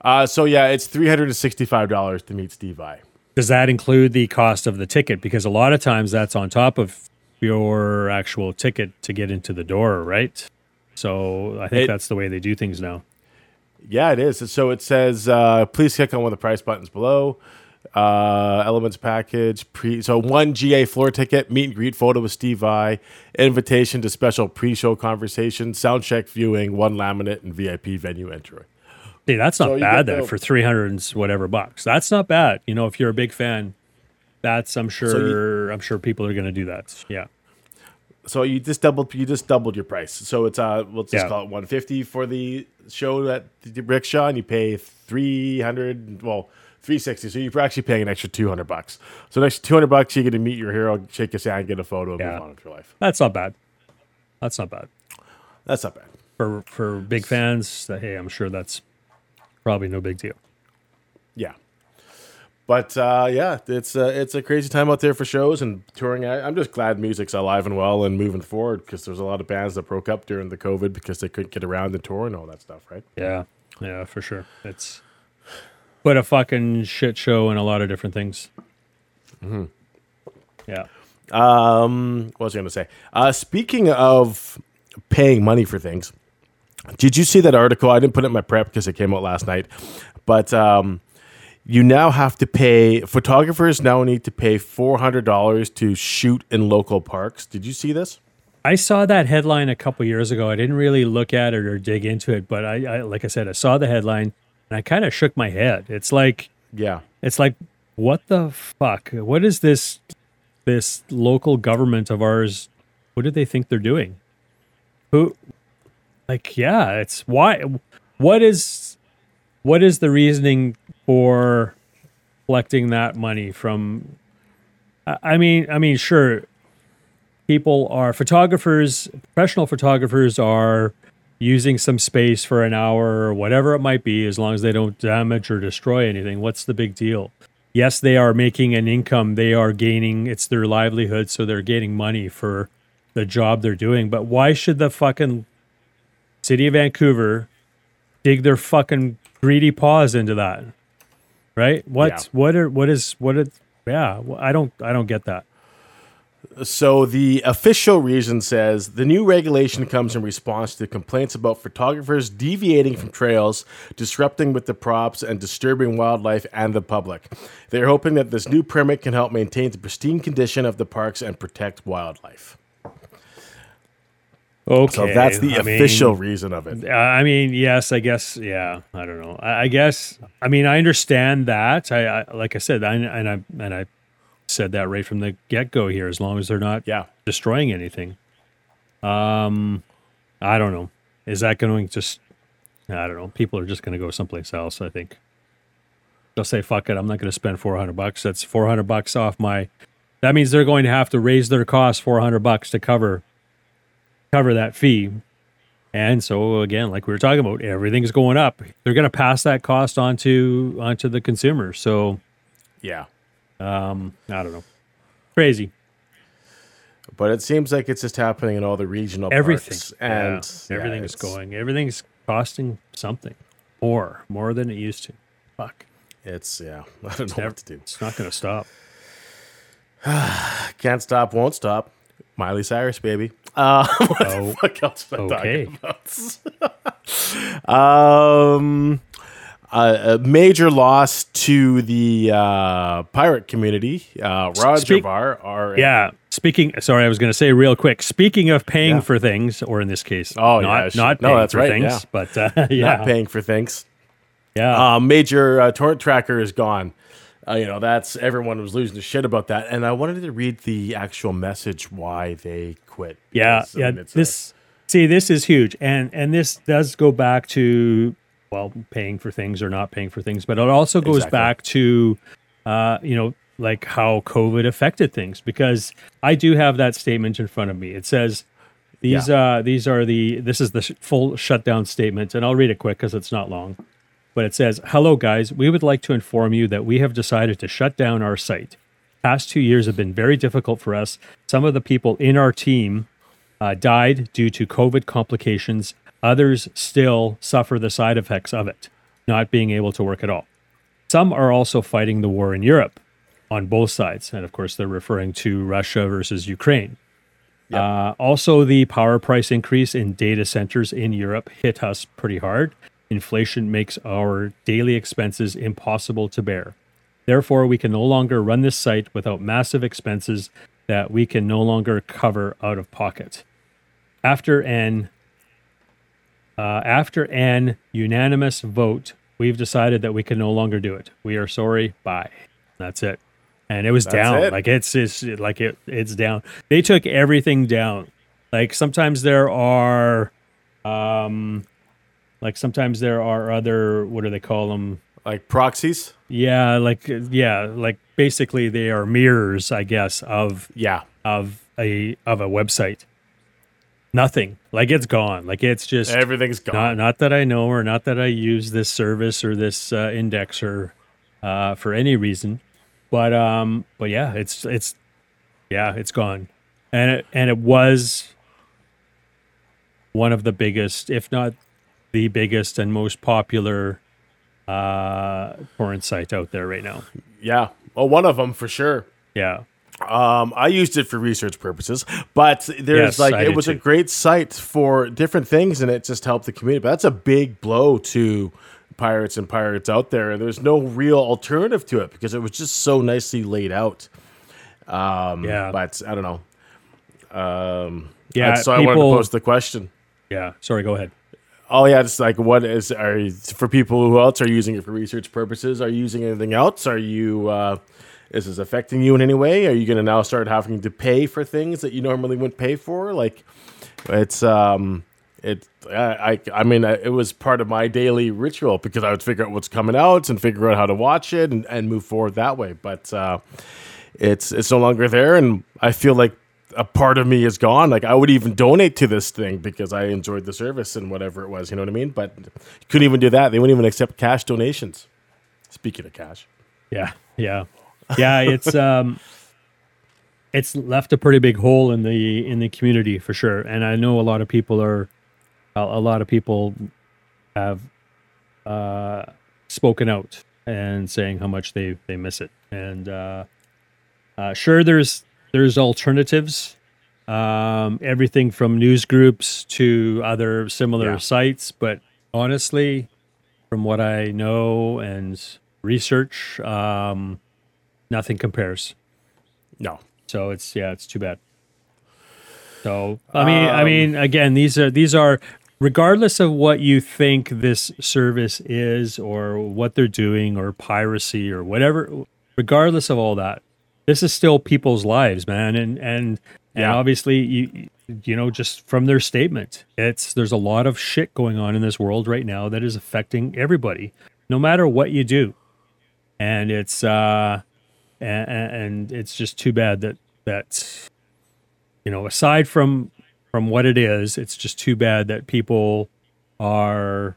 Uh, so yeah, it's three hundred and sixty-five dollars to meet Steve Vai. does that include the cost of the ticket? Because a lot of times that's on top of your actual ticket to get into the door, right? So I think It- that's the way they do things now. Yeah, it is. So it says, uh, please click on one of the price buttons below. Uh, elements package, pre so one GA floor ticket, meet and greet photo with Steve Vai, invitation to special pre-show conversation, sound check viewing, one laminate, and VIP venue entry. See, that's not So bad get then the- for 300 and whatever bucks. That's not bad. You know, if you're a big fan, that's I'm sure I'm sure people are going to do that. Yeah. So you just doubled you just doubled your price. So it's uh let's just Yeah. call it 150 for the show at the rickshaw, and you pay 300 well 360. So you're actually paying an extra 200 bucks. So an extra 200 bucks, you get to meet your hero, shake his hand, get a photo, and Yeah. move on with your life. That's not bad. That's not bad. That's not bad. For for big fans, hey, I'm sure that's probably no big deal. Yeah. But uh, yeah, it's uh, it's a crazy time out there for shows and touring. I, I'm just glad music's alive and well and moving forward because there's a lot of bands that broke up during the COVID because they couldn't get around and tour and all that stuff, right? Yeah. Yeah, for sure. It's but a fucking shit show and a lot of different things. Mm-hmm. Yeah. Um, what was I going to say? Uh, speaking of paying money for things, did you see that article? I didn't put it in my prep because it came out last night. but um, you now have to pay. Photographers now need to pay four hundred dollars to shoot in local parks. Did you see this? I saw that headline a couple years ago. I didn't really look at it or dig into it, but I, I like I said, I saw the headline and I kind of shook my head. It's like Yeah, it's like what the fuck? What is this this local government of ours? What do they think they're doing? Who like yeah, it's why what is what is the reasoning for collecting that money from I I mean, I mean sure people are photographers, professional photographers are using some space for an hour or whatever it might be, as long as they don't damage or destroy anything. What's the big deal? Yes, they are making an income. They are gaining, it's their livelihood. So they're gaining money for the job they're doing. But why should the fucking city of Vancouver dig their fucking greedy paws into that? Right? What, Yeah. what are, what is, what is, yeah, I don't, I don't get that. So the official reason says the new regulation comes in response to complaints about photographers deviating from trails, disrupting with the props, and disturbing wildlife and the public. They're hoping that this new permit can help maintain the pristine condition of the parks and protect wildlife. Okay. So that's the I mean, official reason of it. Uh, I mean, yes, I guess. Yeah, I don't know. I, I guess. I mean, I understand that. I, I like I said, I, and I and I said that right from the get go here. As long as they're not Yeah. destroying anything. Um, I don't know. Is that going to just? I don't know. People are just going to go someplace else. I think they'll say, "Fuck it, I'm not going to spend 400 bucks. That's 400 bucks off my." That means they're going to have to raise their cost 400 bucks to cover cover that fee. And so again, like we were talking about, everything's going up. They're going to pass that cost onto onto the consumer. So Yeah. Um, I don't know, crazy. But it seems like it's just happening in all the regional Everything parks. And yeah, everything yeah, is it's- going. Everything's costing something more, more than it used to. Fuck, It's, yeah, I don't know never- what to do. it's not going to stop. Can't stop, won't stop. Miley Cyrus, baby. Uh, what Oh, the fuck else am I okay. talking about? um, a, a major loss to the uh, pirate community. Uh, Roger Speak- Var, our Yeah. Speaking, sorry, I was going to say real quick. Speaking of paying Yeah. for things, or in this case, Oh, yeah, not shit. not No, paying that's for right, things, yeah. but uh, yeah, not paying for things. yeah. Uh, major uh, torrent tracker is gone. Uh, you know, that's everyone was losing the shit about that. And I wanted to read the actual message why they quit. Yeah, because, I yeah. mean, it's a- This see, this is huge, and and this does go back to well, paying for things or not paying for things, but it also goes Exactly. back to, uh, you know, like how COVID affected things. Because I do have that statement in front of me. It says. These uh these are the this is the sh- full shutdown statement and I'll read it quick cuz it's not long. But it says, "Hello guys, we would like to inform you that we have decided to shut down our site. Past 2 years have been very difficult for us. Some of the people in our team uh, died due to COVID complications. Others still suffer the side effects of it, not being able to work at all. Some are also fighting the war in Europe on both sides. And of course, they're referring to Russia versus Ukraine. Uh, also, the power price increase in data centers in Europe hit us pretty hard. Inflation makes our daily expenses impossible to bear. Therefore, we can no longer run this site without massive expenses that we can no longer cover out of pocket. After an uh, after an unanimous vote, we've decided that we can no longer do it. We are sorry. Bye. That's it. And it was down. it. Like it's it's like it it's down. They took everything down. Like sometimes there are, um, like sometimes there are other what do they call them? like proxies. Yeah, like yeah, like basically they are mirrors, I guess, of Yeah. of a of a website. Nothing. Like it's gone. Like it's just Everything's gone. not not that I know or not that I use this service or this uh, indexer uh, for any reason. But um but yeah, it's it's yeah, it's gone. And it and it was one of the biggest, if not the biggest and most popular uh torrent site out there right now. yeah. Well, one of them for sure. Yeah. Um, I used it for research purposes, but there's Yes, like I it was a great site for different things, and it just helped the community. But that's a big blow to pirates and pirates out there, and there's no real alternative to it because it was just so nicely laid out. Um, Yeah. but I don't know. Um, Yeah, so I wanted to people- pose the question. Yeah. Sorry. Go ahead. Oh yeah, it's like what is are for people who else are using it for research purposes? Are you using anything else? Are you uh, is this affecting you in any way? Are you going to now start having to pay for things that you normally wouldn't pay for? Like it's um it I I, I mean it was part of my daily ritual because I would figure out what's coming out and figure out how to watch it and, and move forward that way. But uh, it's it's no longer there, and I feel like a part of me is gone. Like I would even donate to this thing because I enjoyed the service and whatever it was. You know what I mean? But couldn't even do that. They wouldn't even accept cash donations. Speaking of cash, Yeah, yeah, yeah. It's um, it's left a pretty big hole in the in the community for sure, and I know a lot of people are, a, lot of people have uh, spoken out and saying how much they they miss it, and uh, uh, sure, there's there's alternatives, um, everything from news groups to other similar Yeah. sites, but honestly, from what I know and research, um, nothing compares. no. So it's yeah, it's too bad. So I mean, I Um, mean, again, these are these are regardless of what you think this service is or what they're doing or piracy or whatever. Regardless of all that, this is still people's lives, man, and and and Yeah. obviously you you know just from their statement, it's there's a lot of shit going on in this world right now that is affecting everybody, no matter what you do, and it's uh and, and it's just too bad that that you know aside from from what it is it's just too bad that people are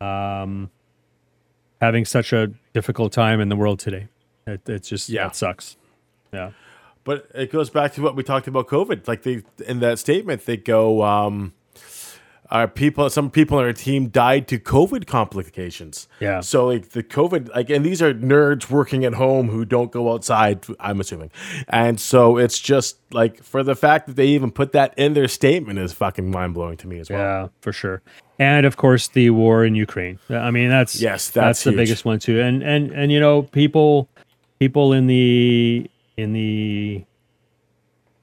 um having such a difficult time in the world today it, it's just Yeah. that sucks yeah But it goes back to what we talked about COVID. Like they in that statement, they go, um, "Our people, some people on our team died to COVID complications." Yeah. So like the COVID, like, and these are nerds working at home who don't go outside. I'm assuming, and so it's just like for the fact that they even put that in their statement is fucking mind blowing to me as well. yeah for sure and of course the war in ukraine i mean that's Yes, that's the biggest one too and and and you know people people in the in the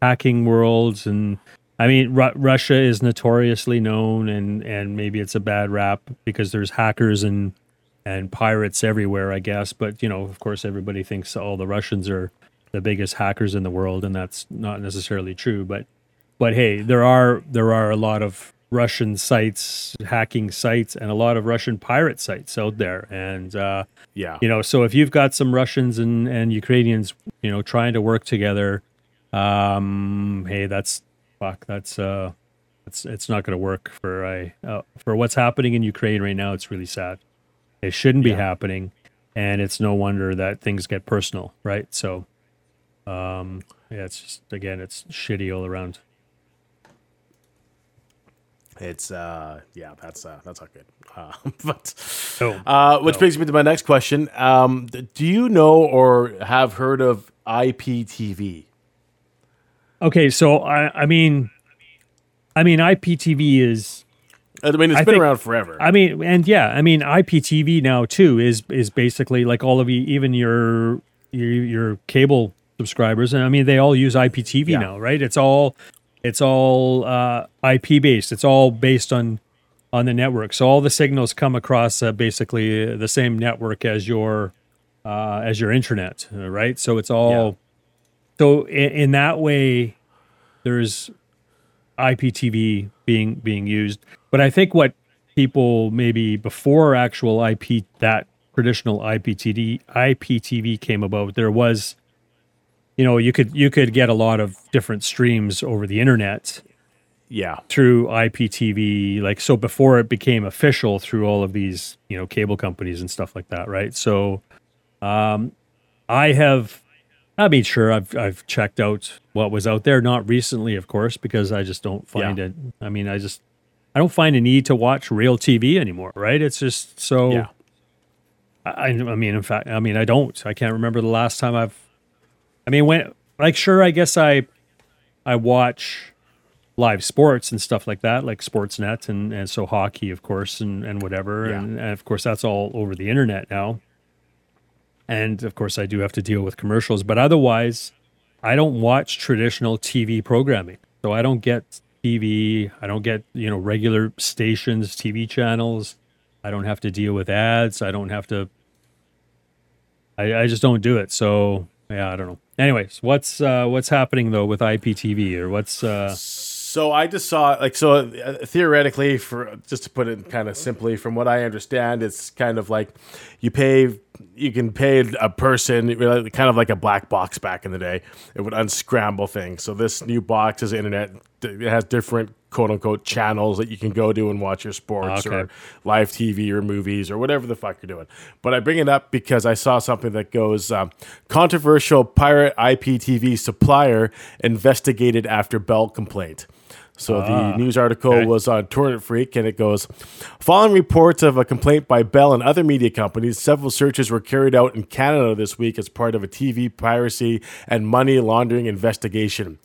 hacking worlds and i mean Ru- russia is notoriously known and and maybe it's a bad rap because there's hackers and and pirates everywhere i guess but you know of course everybody thinks all the russians are the biggest hackers in the world and that's not necessarily true but but hey, there are there are a lot of Russian sites, hacking sites, and a lot of Russian pirate sites out there. And uh, Yeah. you know, so if you've got some Russians and and Ukrainians, you know, trying to work together, um, hey, that's fuck, that's uh, it's it's not going to work for I uh, for what's happening in Ukraine right now. It's really sad. It shouldn't be Yeah. happening, and it's no wonder that things get personal, right? So, um, yeah, it's just again, it's shitty all around. It's uh yeah, that's uh that's not good. Uh, but Oh, uh, which brings me to my next question. Um, do you know or have heard of IPTV? Okay, so I I mean, I mean IPTV is I mean, it's I been think- around forever. I mean, and yeah, I mean IPTV now too is is basically like all of you, even your your your cable subscribers, and I mean they all use IPTV Yeah. now, right? It's all it's all uh, IP based. It's all based on on the network. So all the signals come across uh, basically the same network as your uh, as your internet, uh, right? So it's all so in, in that way, there's IPTV being being used. But I think what people maybe before actual IP that traditional IPTV IPTV came about, there was you know, you could you could get a lot of different streams over the internet yeah, through IPTV like so before it became official through all of these, you know, cable companies and stuff like that, right? So um I have I mean sure I've I've checked out what was out there not recently of course because I just don't find Yeah. it I mean I just I don't find a need to watch real TV anymore, right? It's just so yeah, I, I mean, in fact, I mean, I don't. I can't remember the last time I've. I mean, when like sure, I guess I, I watch live sports and stuff like that, like Sportsnet and and so hockey, of course, and and whatever, Yeah. and, and of course that's all over the internet now. And of course, I do have to deal with commercials, but otherwise, I don't watch traditional TV programming. So I don't get TV. I don't get you know regular stations, TV channels. I don't have to deal with ads. I don't have to. I, I just don't do it. So yeah, I don't know. Anyways, what's uh, what's happening though with IPTV or what's uh, So I just saw like so uh, theoretically for just to put it kind of simply from what I understand it's kind of like you pay you can pay a person kind of like a black box back in the day it would unscramble things so this new box is internet it has different quote unquote channels that you can go to and watch your sports Okay. or live TV or movies or whatever the fuck you're doing. But I bring it up because I saw something that goes um, controversial pirate IPTV supplier investigated after Bell complaint. So the ah, news article okay. was on Torrent Freak, and it goes: Following reports of a complaint by Bell and other media companies, several searches were carried out in Canada this week as part of a TV piracy and money laundering investigation.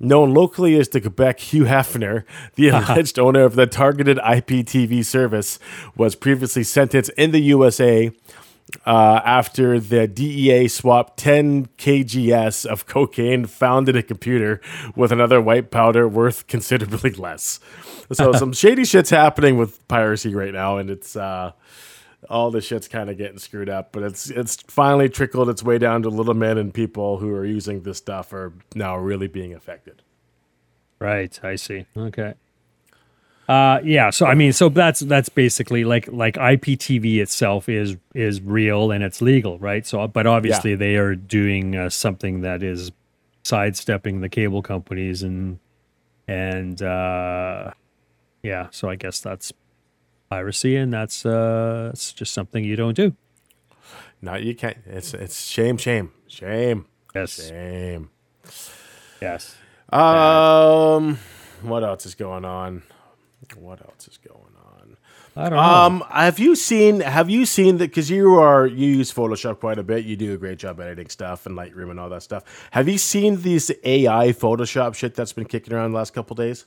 Known locally as the Quebec Hugh Hefner, the alleged owner of the targeted IPTV service, was previously sentenced in the USA uh, after the DEA swapped 10 kgs of cocaine found in a computer with another white powder worth considerably less. So some shady shit's happening with piracy right now, and it's uh, all the shit's kind of getting screwed up. But it's it's finally trickled its way down to little men and people who are using this stuff are now really being affected. Right, I see. Okay. Uh yeah, so I mean so that's that's basically like like IPTV itself is is real and it's legal, right? So but obviously they are doing uh, something that is sidestepping the cable companies and and uh yeah, so I guess that's piracy and that's uh it's just something you don't do. Now you can't. It's it's shame, shame, shame, Yes. shame. Yes. Um, what else is going on? What else is going on? I don't know. Um, have you seen? Have you seen that? Because you are you use Photoshop quite a bit. You do a great job editing stuff and Lightroom and all that stuff. Have you seen these AI Photoshop shit that's been kicking around the last couple days?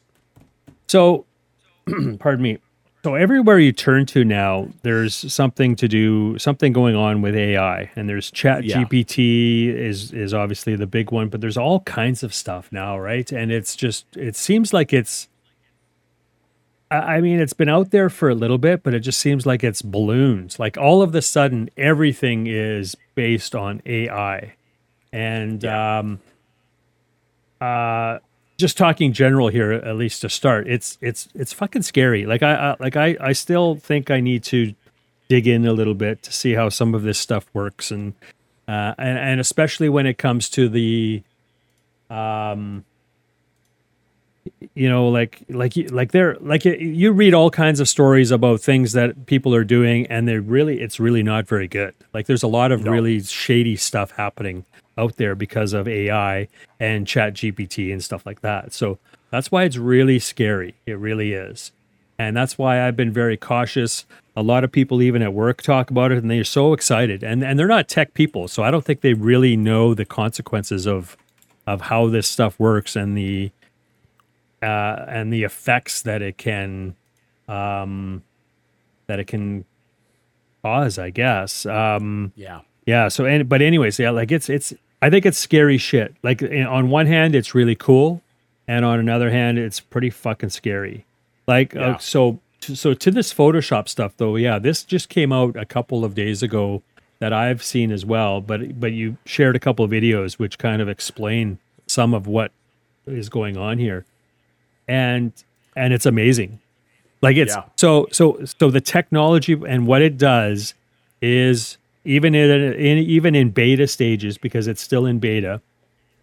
So, pardon me. So everywhere you turn to now, there's something to do, something going on with AI, and there's Chat Yeah. GPT is is obviously the big one, but there's all kinds of stuff now, right? And it's just, it seems like it's. I mean, it's been out there for a little bit, but it just seems like it's balloons. Like all of the sudden, everything is based on AI, and um, uh, just talking general here at least to start it's it's it's fucking scary. Like i, I like i i still think i need to dig in a little bit to see how some of this stuff works. And uh and, and especially when it comes to the um you know like like like they're like you- read all kinds of stories about things that people are doing and they're really it's really not very good. Like there's a lot of really shady stuff happening out there because of ai and chat gpt and stuff like that. So that's why it's really scary. It really is. And that's why i've been very cautious. A lot of people even at work talk about it and they're so excited. And and they're not tech people so i don't think they really know the consequences of of how this stuff works and the uh, and the effects that it can um, that it can cause, I guess. Um, Yeah. yeah. So, and but anyways, yeah, like it's it's. I think it's scary shit. Like on one hand, it's really cool, and on another hand, it's pretty fucking scary. Like Yeah. uh, so. So to this Photoshop stuff, though, yeah, this just came out a couple of days ago that I've seen as well. But but you shared a couple of videos which kind of explain some of what is going on here, and and it's amazing. Like it's Yeah. so so so the technology and what it does is even in, in even in beta stages because it's still in beta,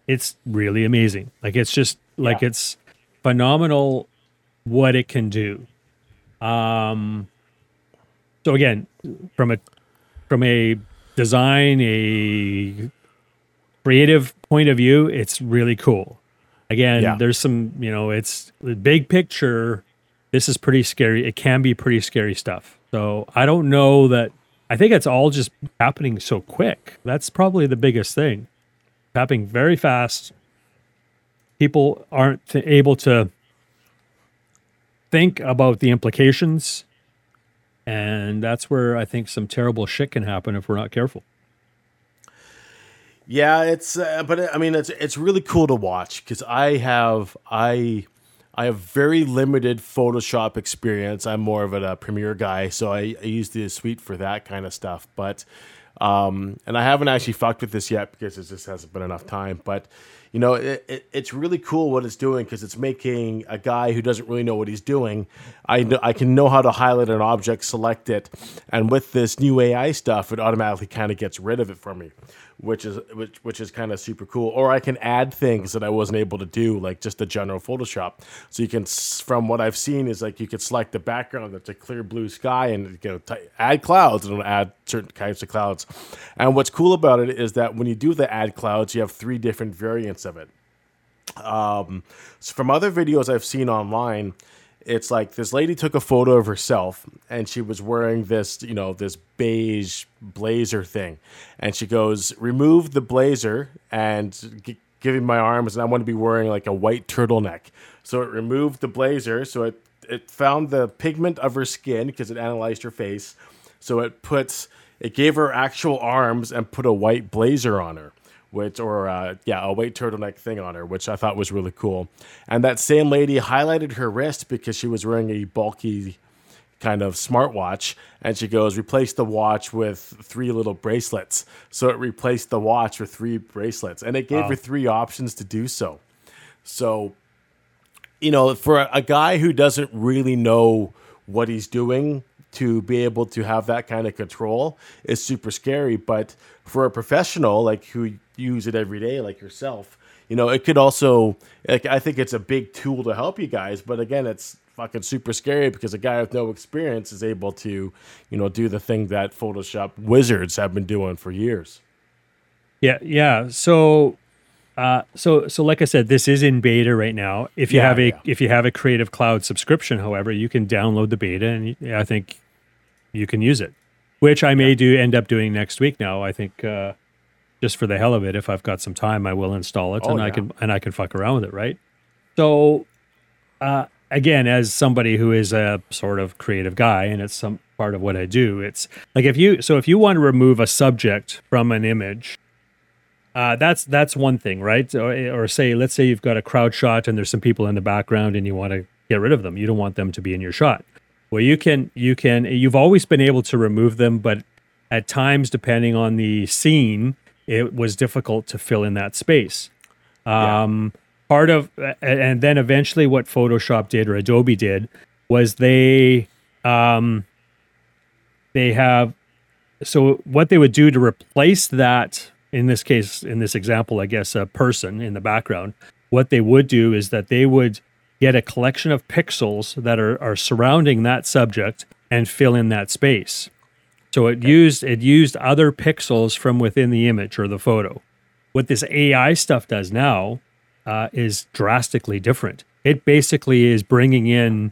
it's really amazing. Like it's just like Yeah. it's phenomenal what it can do. Um so again, from a from a design, a creative point of view, it's really cool. Again, Yeah. there's some, you know, it's the big picture. This is pretty scary. It can be pretty scary stuff. So I don't know that. I think it's all just happening so quick. That's probably the biggest thing. Happening very fast. People aren't able to think about the implications. And that's where I think some terrible shit can happen if we're not careful. Yeah, it's uh, but I mean it's it's really cool to watch because I have I I have very limited Photoshop experience. I'm more of a, a Premiere guy, so I, I use the suite for that kind of stuff. But um, and I haven't actually fucked with this yet because it just hasn't been enough time. But you know, it, it, it's really cool what it's doing because it's making a guy who doesn't really know what he's doing. I know, I can know how to highlight an object, select it, and with this new AI stuff, it automatically kind of gets rid of it for me which is which which is kind of super cool. Or I can add things that I wasn't able to do, like just the general Photoshop. So you can, from what I've seen, is like you could select the background that's a clear blue sky and you know t- add clouds and add certain types of clouds. And what's cool about it is that when you do the add clouds, you have three different variants of it. Um, so from other videos I've seen online it's like this lady took a photo of herself and she was wearing this, you know, this beige blazer thing. And she goes, remove the blazer and g- give me my arms, and I want to be wearing like a white turtleneck. So it removed the blazer. So it, it found the pigment of her skin because it analyzed her face. So it puts, it gave her actual arms and put a white blazer on her which or uh, yeah, a white turtleneck thing on her, which I thought was really cool. And that same lady highlighted her wrist because she was wearing a bulky kind of smartwatch, and she goes replace the watch with three little bracelets. So it replaced the watch with three bracelets, and it gave wow. her three options to do so. So, you know, for a guy who doesn't really know what he's doing to be able to have that kind of control is super scary. But for a professional like who use it every day, like yourself, you know, it could also. Like, I think it's a big tool to help you guys. But again, it's fucking super scary because a guy with no experience is able to, you know, do the thing that Photoshop wizards have been doing for years. Yeah, yeah. So uh, so so like I said, this is in beta right now. If you yeah, have a yeah. if you have a Creative Cloud subscription, however, you can download the beta, and I think you can use it, which I may do end up doing next week. Now I think uh, just for the hell of it, if I've got some time, I will install it, oh, and I can and I can fuck around with it, right? So uh, again, as somebody who is a sort of creative guy, and it's some part of what I do, it's like if you so if you want to remove a subject from an image uh, that's that's one thing, right? Or, or, say, let's say you've got a crowd shot and there's some people in the background and you want to get rid of them. You don't want them to be in your shot. Well, you can you can you've always been able to remove them, but at times, depending on the scene, it was difficult to fill in that space. Um, yeah. Part of and then eventually, what Photoshop did or Adobe did was they um, they have so what they would do to replace that in this case, in this example, I guess a person in the background, what they would do is that they would get a collection of pixels that are, are surrounding that subject and fill in that space. So it okay. used it used other pixels from within the image or the photo. What this AI stuff does now uh, is drastically different. It basically is bringing in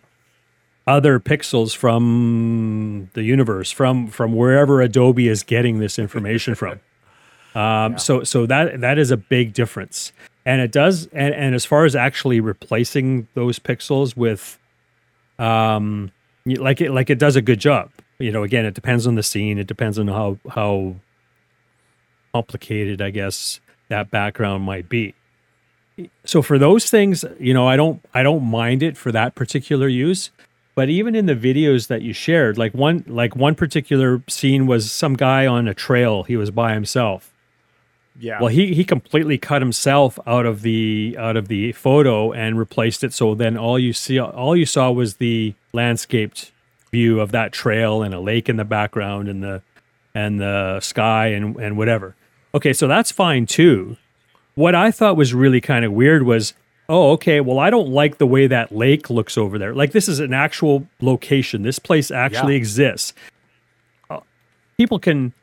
other pixels from the universe, from from wherever Adobe is getting this information from. Um, yeah. So so that that is a big difference, and it does. And, and as far as actually replacing those pixels with, um, like it like it does a good job. You know, again, it depends on the scene. It depends on how how complicated, I guess, that background might be. So for those things, you know, I don't I don't mind it for that particular use. But even in the videos that you shared, like one like one particular scene was some guy on a trail. He was by himself yeah. Well, he he completely cut himself out of the out of the photo and replaced it. So then all you see all you saw was the landscaped view of that trail and a lake in the background and the and the sky and and whatever. Okay, so that's fine too. What I thought was really kind of weird was, oh, okay, well I don't like the way that lake looks over there. Like this is an actual location. This place actually yeah. exists. Uh, people can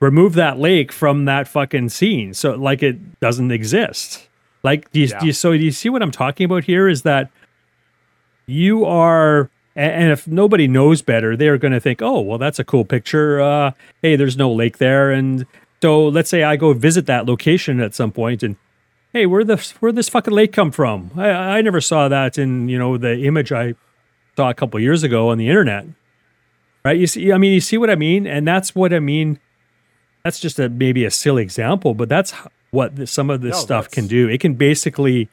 remove that lake from that fucking scene so like it doesn't exist like do you, yeah. do you, so do you see what i'm talking about here is that you are and if nobody knows better they're going to think oh well that's a cool picture uh, hey there's no lake there and so let's say i go visit that location at some point and hey where the where this fucking lake come from i, I never saw that in you know the image i saw a couple years ago on the internet. Right? You see, I mean, you see what I mean, and that's what I mean. That's just a maybe a silly example, but that's what the, some of this No, stuff can do. It can basically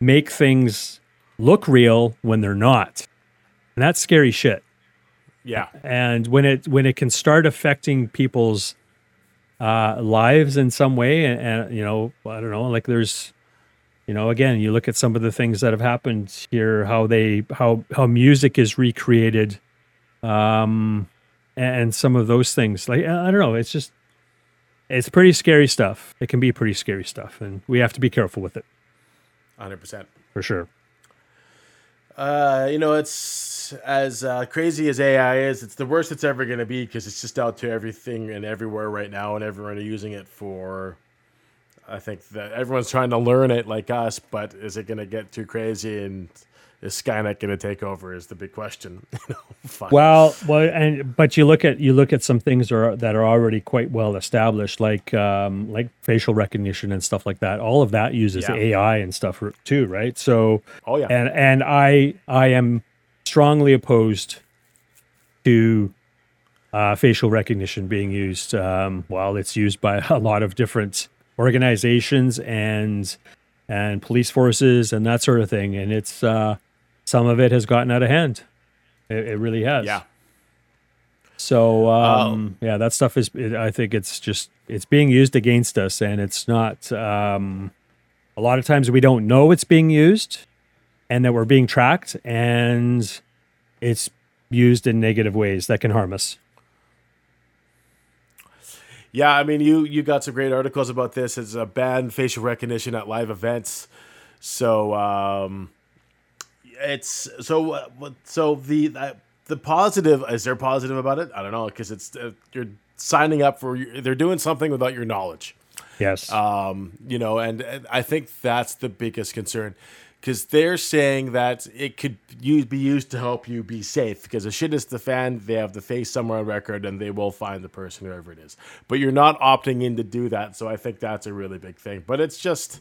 make things look real when they're not, and that's scary shit. Yeah. and when it when it can start affecting people's uh, lives in some way and, and you know i don't know like there's you know again you look at some of the things that have happened here how they how how music is recreated um and some of those things. Like i don't know it's just it's pretty scary stuff. It can be pretty scary stuff and we have to be careful with it. 100%. for sure Uh, you know, it's as uh, crazy as AI is, it's the worst it's ever going to be because it's just out to everything and everywhere right now, and everyone are using it for. I think that everyone's trying to learn it like us, but is it going to get too crazy and is Skynet going to take over? Is the big question. you know. Well, well, and but you look at you look at some things that are, that are already quite well established, like um, like facial recognition and stuff like that. All of that uses Yeah. AI and stuff too, right? So, Oh, yeah. and and I I am strongly opposed to uh, facial recognition being used. Um, while it's used by a lot of different organizations and and police forces and that sort of thing, and it's uh, some of it has gotten out of hand. It, it really has. yeah. So um, yeah, that stuff is. It, I think it's just it's being used against us, and it's not. Um, a lot of times we don't know it's being used, and that we're being tracked, and it's used in negative ways that can harm us. Yeah, I mean, you you got some great articles about this. It's a banned facial recognition at live events. So um, it's so uh, so the uh, the positive is there positive about it? I don't know because it's uh, you're signing up for they're doing something without your knowledge. Yes. Um, you know, and, and I think that's the biggest concern because they're saying that it could use, be used to help you be safe because as shit is the fan, they have the face somewhere on record and they will find the person, whoever it is. But you're not opting in to do that. So I think that's a really big thing. But it's just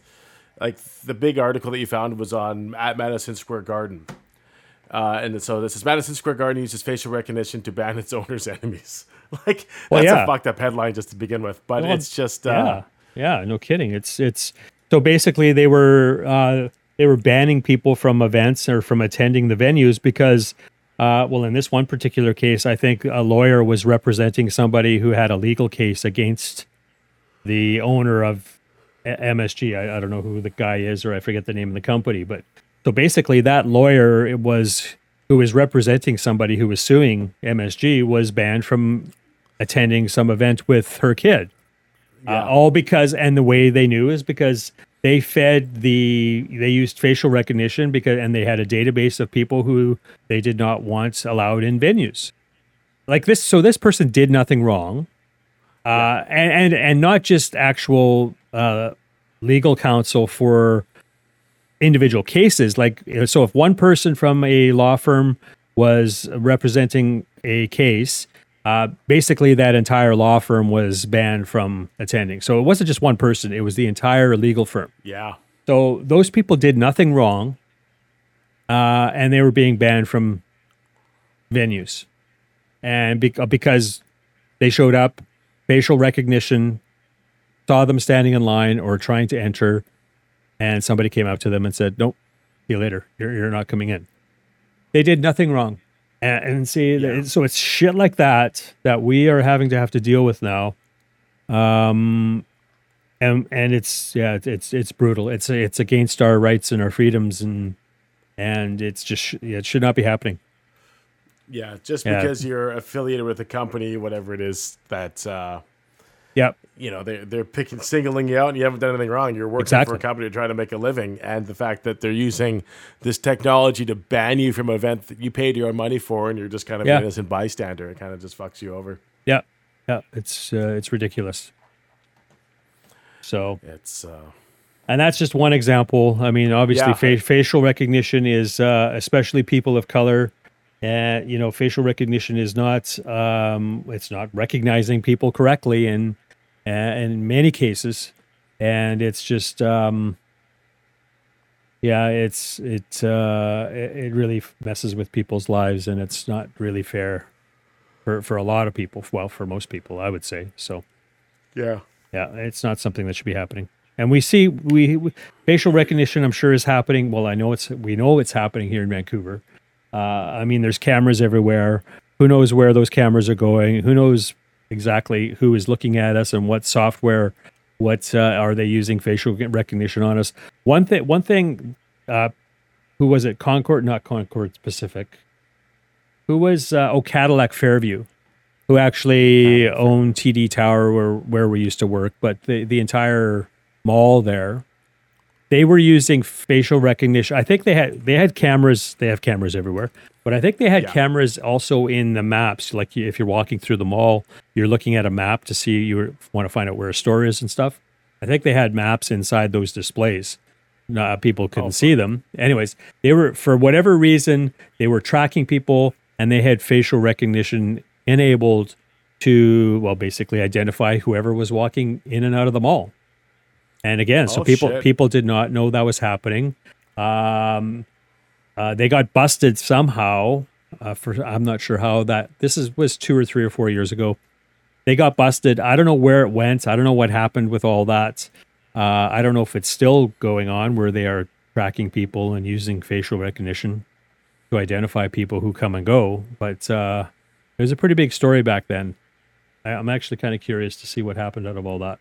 like the big article that you found was on at Madison Square Garden. Uh, and so this is Madison Square Garden uses facial recognition to ban its owner's enemies. like Well, that's yeah. a fucked up headline just to begin with, but Well, it's just uh, yeah. Yeah. No kidding. It's it's so basically they were uh, they were banning people from events or from attending the venues because. Uh, well, in this one particular case, I think a lawyer was representing somebody who had a legal case against the owner of MSG. I, I don't know who the guy is, or I forget the name of the company. But so basically, that lawyer it was who was representing somebody who was suing MSG was banned from attending some event with her kid. Uh, all because, and the way they knew is because they fed the, they used facial recognition because, and they had a database of people who they did not want allowed in venues. Like this, so this person did nothing wrong, uh, and, and and not just actual uh, legal counsel for individual cases. Like, so if one person from a law firm was representing a case, uh, basically that entire law firm was banned from attending. So it wasn't just one person; it was the entire legal firm. yeah. So those people did nothing wrong, uh, and they were being banned from venues, and bec- uh, because they showed up, facial recognition saw them standing in line or trying to enter, and somebody came up to them and said, "Nope, see you later. You're you're not coming in." They did nothing wrong, and, and see, Yeah. so it's shit like that that we are having to have to deal with now. Um, and and it's yeah it's it's, it's brutal it's it's against our rights and our freedoms and and it's just it should not be happening Yeah, just Yeah. because you're affiliated with a company, whatever it is, that uh, yep you know they're they're picking singling you out, and you haven't done anything wrong. You're working Exactly. for a company to try to make a living, and the fact that they're using this technology to ban you from an event that you paid your own money for, and you're just kind of Yeah. an innocent bystander, it kind of just fucks you over. yeah yeah it's uh, it's ridiculous so It's uh, and that's just one example i mean obviously Yeah. fa- facial recognition is uh, especially people of color and you know facial recognition is not um, it's not recognizing people correctly uh, in many cases and it's just um, Yeah, it's it uh, it, really messes with people's lives, and it's not really fair for for a lot of people. Well, for most people, I would say. So Yeah. yeah, it's not something that should be happening. And we see we, we facial recognition. I'm sure is happening. Well, I know it's we know it's happening here in Vancouver. Uh, I mean, there's cameras everywhere. Who knows where those cameras are going? Who knows exactly who is looking at us and what software? What uh, are they using facial recognition on us? One thing. One thing. Uh, who was it? Concord, not Concord Pacific. Who was uh, oh Cadillac Fairview? who actually owned TD Tower where where we used to work, but the the entire mall there, they were using facial recognition. I think they had they had cameras. They have cameras everywhere, but I think they had Yeah. cameras also in the maps. Like if you're walking through the mall, you're looking at a map to see you want to find out where a store is and stuff. I think they had maps inside those displays. No, people couldn't see them. Anyways, they were for whatever reason they were tracking people, and they had facial recognition enabled to well basically identify whoever was walking in and out of the mall. And again, so Oh, people shit. people did not know that was happening. Um, uh, they got busted somehow. Uh, for I'm not sure how that. This is was two or three or four years ago. They got busted. I don't know where it went. I don't know what happened with all that. Uh, I don't know if it's still going on where they are tracking people and using facial recognition to identify people who come and go. But uh, it was a pretty big story back then. I, I'm actually kind of curious to see what happened out of all that.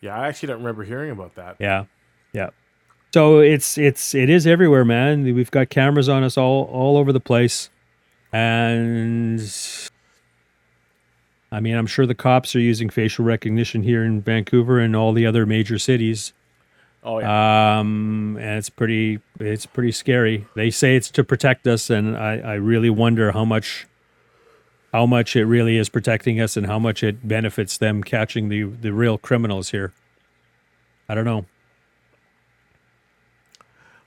Yeah, I actually don't remember hearing about that. Yeah, yeah. So it's it's it is everywhere, man. We've got cameras on us all all over the place, and I mean, I'm sure the cops are using facial recognition here in Vancouver and all the other major cities. Oh yeah. Um, and it's pretty it's pretty scary. They say it's to protect us, and I I really wonder how much how much it really is protecting us and how much it benefits them catching the the real criminals here. I don't know.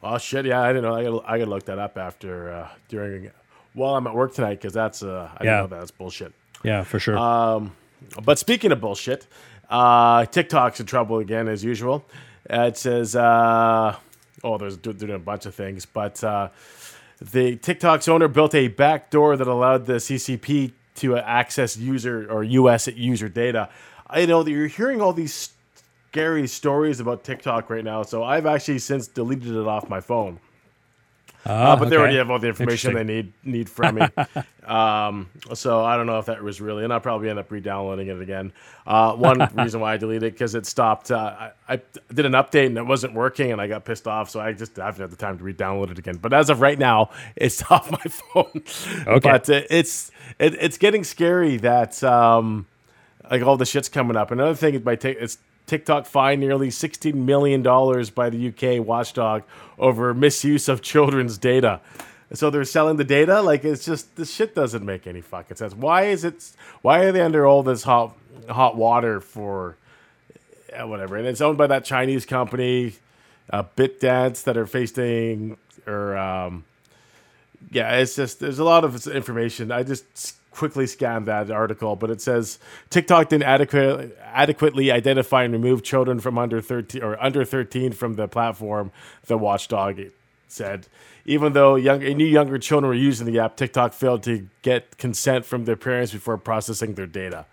Oh shit. Yeah, I didn't know. I gotta, I gotta look that up after uh, during while I'm at work tonight because that's uh, I Yeah. know that's bullshit. Yeah, for sure. Um, but speaking of bullshit, uh, TikTok's in trouble again as usual. Uh, it says, uh, oh, there's they're doing a bunch of things, but uh, the TikTok's owner built a backdoor that allowed the CCP to access user or US user data. I know that you're hearing all these scary stories about TikTok right now, so I've actually since deleted it off my phone. Ah, Uh, but they already have all the information they need need from me. um, so I don't know if that was really, and I'll probably end up re-downloading it again. Uh, one reason why I deleted it because it stopped. Uh, I, I did an update and it wasn't working, and I got pissed off. So I just haven't had the time to re-download it again. But as of right now, it's off my phone. Okay. But uh, it's it, it's getting scary that um, like all the shit's coming up. Another thing is by take it's TikTok fined nearly $16 million by the UK watchdog over misuse of children's data. So they're selling the data like it's just this shit doesn't make any fucking sense. Why is it? Why are they under all this hot hot water for yeah, whatever? And it's owned by that Chinese company, uh, ByteDance, that are facing or um, yeah, it's just there's a lot of information. I just quickly scanned that article, but it says TikTok didn't adequate, adequately identify and remove children from under 13 or under 13 from the platform. The watchdog said, even though young, new younger children were using the app, TikTok failed to get consent from their parents before processing their data.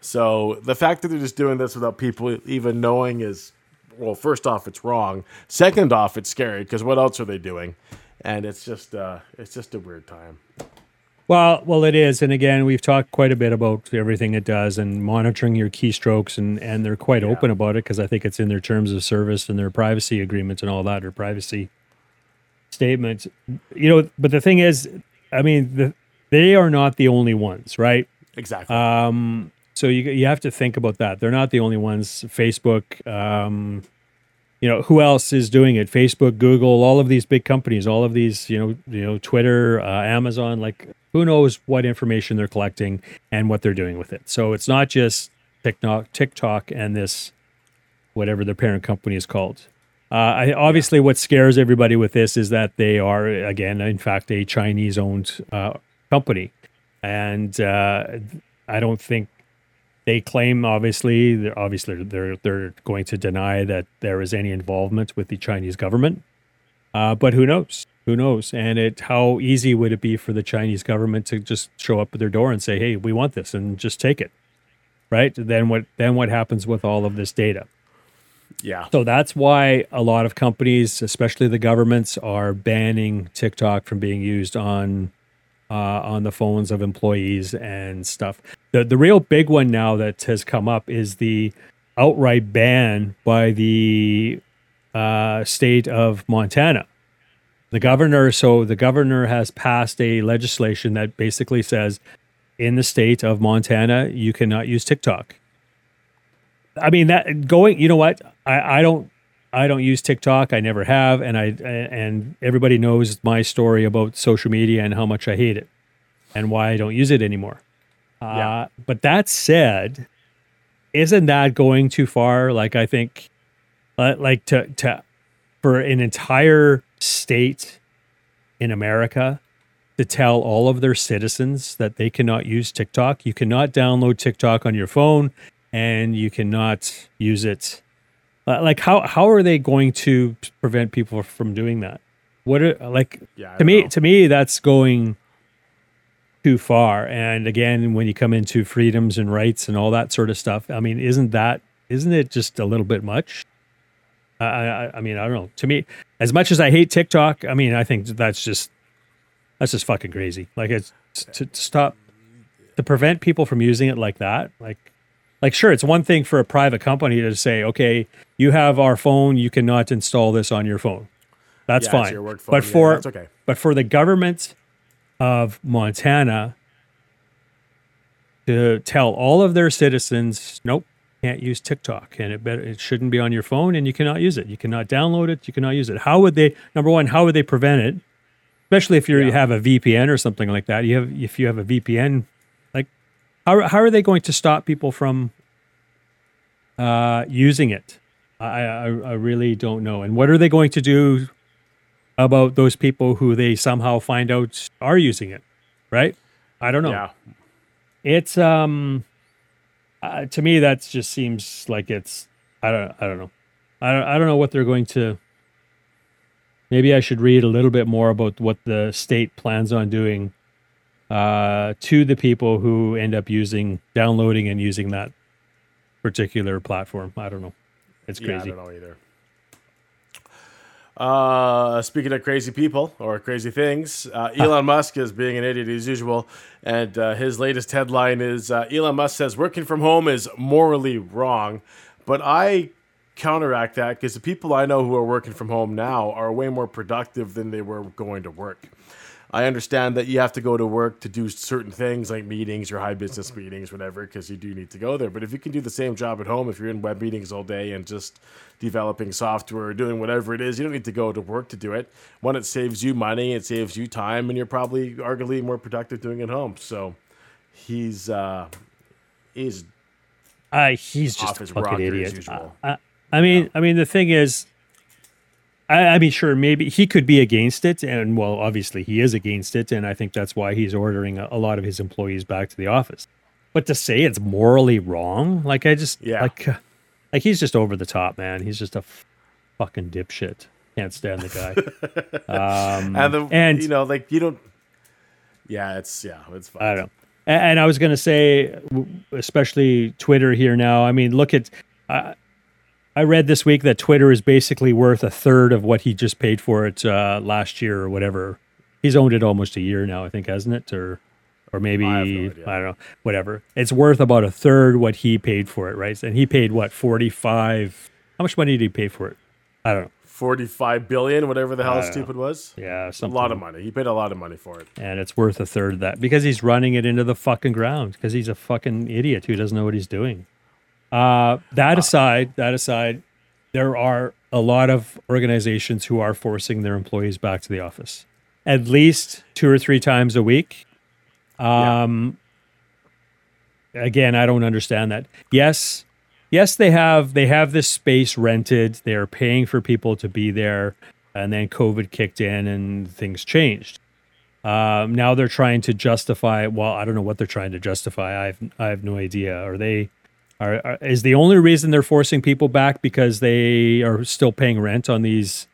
So the fact that they're just doing this without people even knowing is, well, first off, it's wrong. Second off, it's scary because what else are they doing? And it's just, uh, it's just a weird time. Well, well, it is, and again, we've talked quite a bit about everything it does and monitoring your keystrokes, and and they're quite open about it because I think it's in their terms of service and their privacy agreements and all that, or privacy statements. You know, but the thing is, I mean, the, they are not the only ones, right? Exactly. Um, so you you have to think about that. They're not the only ones. Facebook, um, you know, who else is doing it? Facebook, Google, all of these big companies, all of these, you know, you know, Twitter, uh, Amazon. Like, who knows what information they're collecting and what they're doing with it? So it's not just TikTok, TikTok, and this whatever their parent company is called. Uh, I, obviously, what scares everybody with this is that they are, again, in fact, a Chinese-owned uh, company, and uh, I don't think they claim. Obviously, they're obviously they're they're going to deny that there is any involvement with the Chinese government. Uh, but who knows? Who knows? And it how easy would it be for the Chinese government to just show up at their door and say, "Hey, we want this," and just take it, right? Then what? Then what happens with all of this data? Yeah. So that's why a lot of companies, especially the governments, are banning TikTok from being used on uh, on the phones of employees and stuff. The the real big one now that has come up is the outright ban by the uh, state of Montana. The governor, so the governor has passed a legislation that basically says in the state of Montana, you cannot use TikTok. I mean that going, you know what? I, I don't I don't use TikTok. I never have, and I and everybody knows my story about social media and how much I hate it, and why I don't use it anymore. Yeah. Uh, but that said, isn't that going too far? Like I think, uh, like to to for an entire state in America to tell all of their citizens that they cannot use TikTok. You cannot download TikTok on your phone, and you cannot use it. Uh, like how how are they going to prevent people from doing that? What are like Yeah, to me know. to me that's going too far. And again, when you come into freedoms and rights and all that sort of stuff, I mean, isn't that isn't it just a little bit much? I I, I mean, I don't know. To me, as much as I hate TikTok, I mean, I think that's just that's just fucking crazy. Like it's to, to stop to prevent people from using it like that. Like like sure, it's one thing for a private company to say, okay, you have our phone, you cannot install this on your phone. That's Yeah, fine. your work phone. But Yeah, for that's okay. but for the government of Montana to tell all of their citizens, nope, can't use TikTok, and it better it shouldn't be on your phone, and you cannot use it. You cannot download it. You cannot use it. How would they? Number one, how would they prevent it? Especially if you're, you have a VPN or something like that. You have if you have a VPN, like how how are they going to stop people from uh, using it? I, I I really don't know. And what are they going to do about those people who they somehow find out are using it? Right? I don't know. Yeah. It's um uh, to me that just seems like it's I don't I don't know. I don't, I don't know what they're going to Maybe I should read a little bit more about what the state plans on doing uh, to the people who end up using downloading and using that particular platform. I don't know. It's Yeah, I crazy. don't know either. Uh, speaking of crazy people or crazy things, uh, Elon Musk is being an idiot as usual, and uh, his latest headline is uh, Elon Musk says working from home is morally wrong, but I counteract that because the people I know who are working from home now are way more productive than they were going to work. I understand that you have to go to work to do certain things like meetings or high business meetings, whatever, because you do need to go there. But if you can do the same job at home, if you're in web meetings all day and just developing software or doing whatever it is, you don't need to go to work to do it. One, it saves you money, it saves you time, and you're probably arguably more productive doing it home. So he's uh, he's Uh, he's just Off a his fucking rocker as idiot. usual. I, I mean, I mean, the thing is, I, I mean, sure, maybe he could be against it, and well, obviously he is against it, and I think that's why he's ordering a, a lot of his employees back to the office. But to say it's morally wrong, like I just, Yeah. like, uh, like he's just over the top, man. He's just a f- fucking dipshit. Can't stand the guy. um, and the and- you know like you don't. Yeah, it's yeah, it's fine. I don't know. And, and I was going to say, especially Twitter here now. I mean, look at. I I read this week that Twitter is basically worth a third of what he just paid for it uh, last year or whatever. He's owned it almost a year now, I think, hasn't it? Or, or maybe I I, no idea. don't know. Whatever. It's worth about a third what he paid for it, right? And he paid what forty five. How much money did he pay for it? I don't know. Forty-five billion, whatever the hell I don't know. stupid was. Yeah, A lot of money. He paid a lot of money for it. and it's worth a third of that because he's running it into the fucking ground because he's a fucking idiot who doesn't know what he's doing. Uh, that aside, that aside, there are a lot of organizations who are forcing their employees back to the office at least two or three times a week. Um, again, I don't understand that. Yes, yes, they have they have this space rented. They are paying for people to be there, and then COVID kicked in and things changed. Um, now they're trying to justify. Well, I don't know what they're trying to justify. I have I have no idea. Are they? Are, are is the only reason they're forcing people back because they are still paying rent on these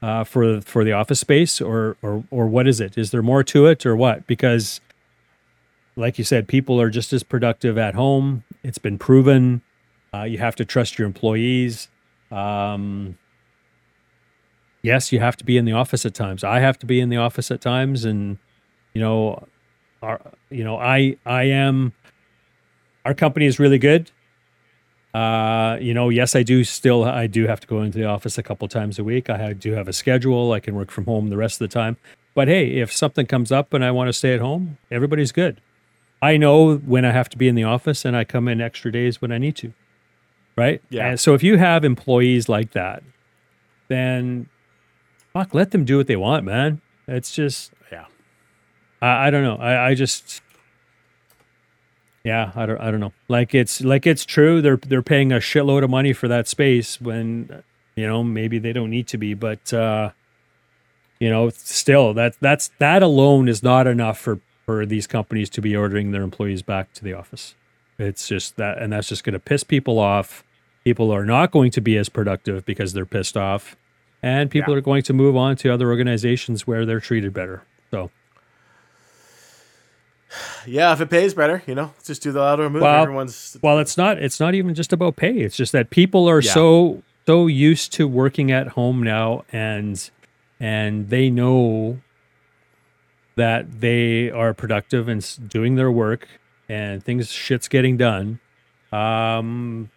uh, for for the office space, or or or what is it? Is there more to it, or what? Because, like you said, people are just as productive at home. It's been proven. Uh, you have to trust your employees. Um, yes, you have to be in the office at times. I have to be in the office at times, and you know, our you know, I I am. Our company is really good. Uh, you know, yes, I do still I do have to go into the office a couple times a week. I do have a schedule. I can work from home the rest of the time. But hey, if something comes up and I want to stay at home, everybody's good. I know when I have to be in the office and I come in extra days when I need to. Right? Yeah. And so if you have employees like that, then fuck, let them do what they want, man. It's just Yeah. I, I don't know. I, I just yeah, I don't I don't know. Like it's like it's true they're they're paying a shitload of money for that space when you know maybe they don't need to be, but uh you know, still that that's that alone is not enough for for these companies to be ordering their employees back to the office. It's just that and that's just going to piss people off. People are not going to be as productive because they're pissed off and people Yeah. are going to move on to other organizations where they're treated better. So Yeah, if it pays better, you know, just do the lateral move. Well, Everyone's Well, it's not. It's not even just about pay. It's just that people are Yeah. so so used to working at home now, and and they know that they are productive and doing their work, and things shit's getting done. Um,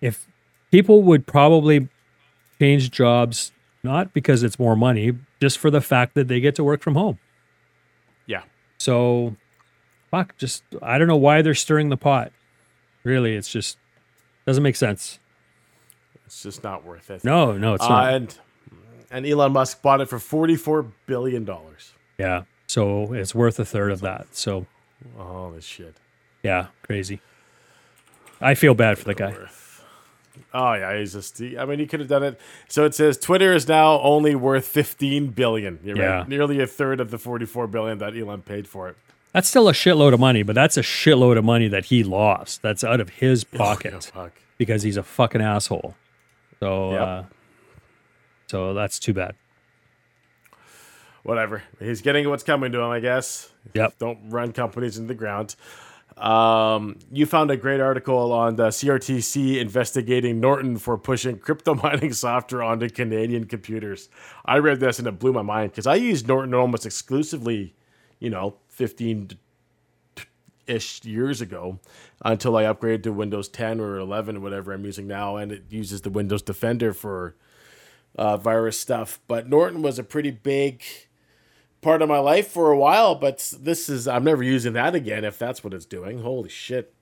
if people would probably change jobs, not because it's more money, just for the fact that they get to work from home. yeah. So, fuck, just I don't know why they're stirring the pot. Really, it's just doesn't make sense. It's just not worth it. No, no, it's Uh, not. and and Elon Musk bought it for forty four billion dollars. Yeah, so it's worth a third of that. So, oh this shit. yeah, crazy. I feel bad for the guy. Oh yeah, he's just. I mean, he could have done it. So it says Twitter is now only worth fifteen billion. You're Yeah. right, nearly a third of the forty-four billion that Elon paid for it. That's still a shitload of money, but that's a shitload of money that he lost. That's out of his Oh, pocket fuck. because he's a fucking asshole. So, Yep. uh, so that's too bad. Whatever. He's getting what's coming to him, I guess. Yep. Don't run companies into the ground. Um, you found a great article on the CRTC investigating Norton for pushing crypto mining software onto Canadian computers. I read this and it blew my mind because I use Norton almost exclusively, you know, 15 ish years ago until I upgraded to Windows 10 or 11 or whatever I'm using now. And it uses the Windows Defender for uh, virus stuff. But Norton was a pretty big part of my life for a while, but this is I'm never using that again if that's what it's doing. Holy shit.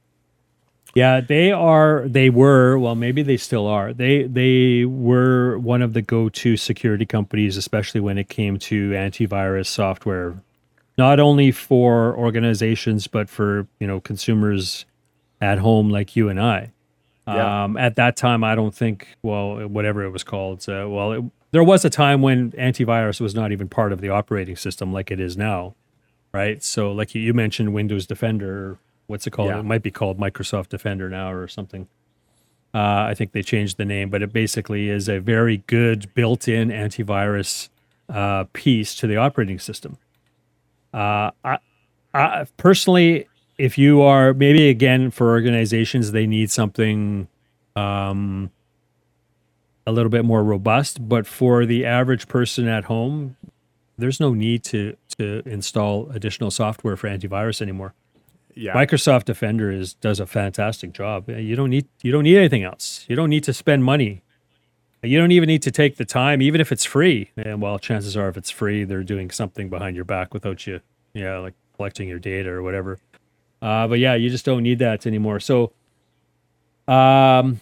Yeah, they are. They were. Well, maybe they still are. They they were one of the go-to security companies, especially when it came to antivirus software, not only for organizations but for you know consumers at home like you and I. Yeah. Um, at that time, I don't think. Well, whatever it was called. Uh, well, it, there was a time when antivirus was not even part of the operating system like it is now, right? So, like you, you mentioned, Windows Defender. What's it called? Yeah. It might be called Microsoft Defender now or something. Uh, I think they changed the name, but it basically is a very good built-in antivirus uh, piece to the operating system. Uh, I, I personally, if you are maybe again for organizations, they need something um, a little bit more robust. But for the average person at home, there's no need to to install additional software for antivirus anymore. Yeah. Microsoft Defender is does a fantastic job. You don't need you don't need anything else. You don't need to spend money. You don't even need to take the time, even if it's free. And well, chances are, if it's free, they're doing something behind your back without you, yeah, like collecting your data or whatever. Uh, but yeah, you just don't need that anymore. So, um,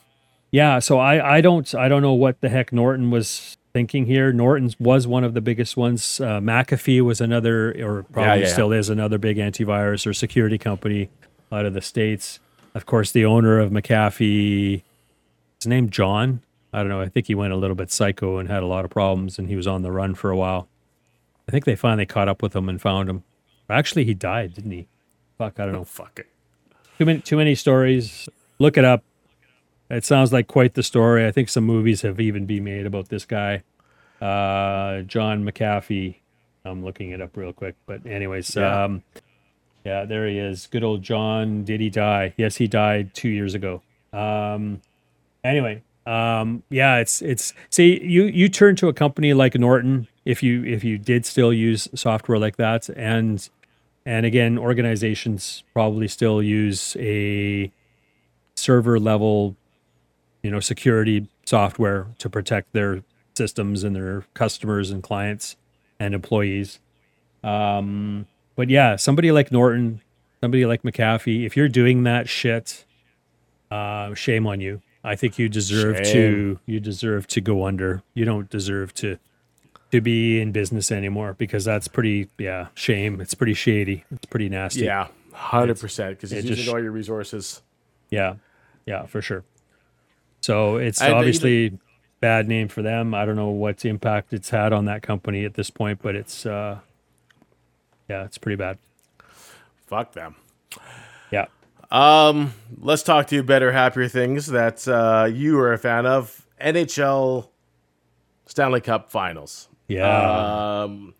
yeah. So I I don't I don't know what the heck Norton was thinking here. Norton was one of the biggest ones. Uh, McAfee was another, or probably yeah. still is another big antivirus or security company out of the states. Of course, the owner of McAfee, his name John. I don't know. I think he went a little bit psycho and had a lot of problems, and he was on the run for a while. I think they finally caught up with him and found him. Actually, he died, didn't he? Fuck, I don't know. Fuck it. Too many, too many stories. Look it up. It sounds like quite the story. I think some movies have even been made about this guy. uh, John McAfee. I'm looking it up real quick, but anyways, Yeah. um, yeah, there he is. Good old John. Did he die? Yes, he died two years ago. Um, anyway, um, yeah, it's it's see you you turn to a company like Norton if you if you did still use software like that, and and again, organizations probably still use a server level, you know, security software to protect their systems and their customers and clients and employees. Um, but yeah, somebody like Norton, somebody like McAfee, if you're doing that shit, uh, shame on you. I think you deserve to you deserve to go under. You don't deserve to to be in business anymore because that's pretty yeah shame. It's pretty shady. It's pretty nasty. Yeah, hundred percent. Because it he's just- using all your resources. Yeah, yeah, for sure. So it's uh, obviously bad name for them. I don't know what impact it's had on that company at this point, but it's uh, yeah, it's pretty bad. Fuck them. Yeah, Um, let's talk to you better, happier things that uh, you are a fan of. NHL Stanley Cup Finals. yeah, Um,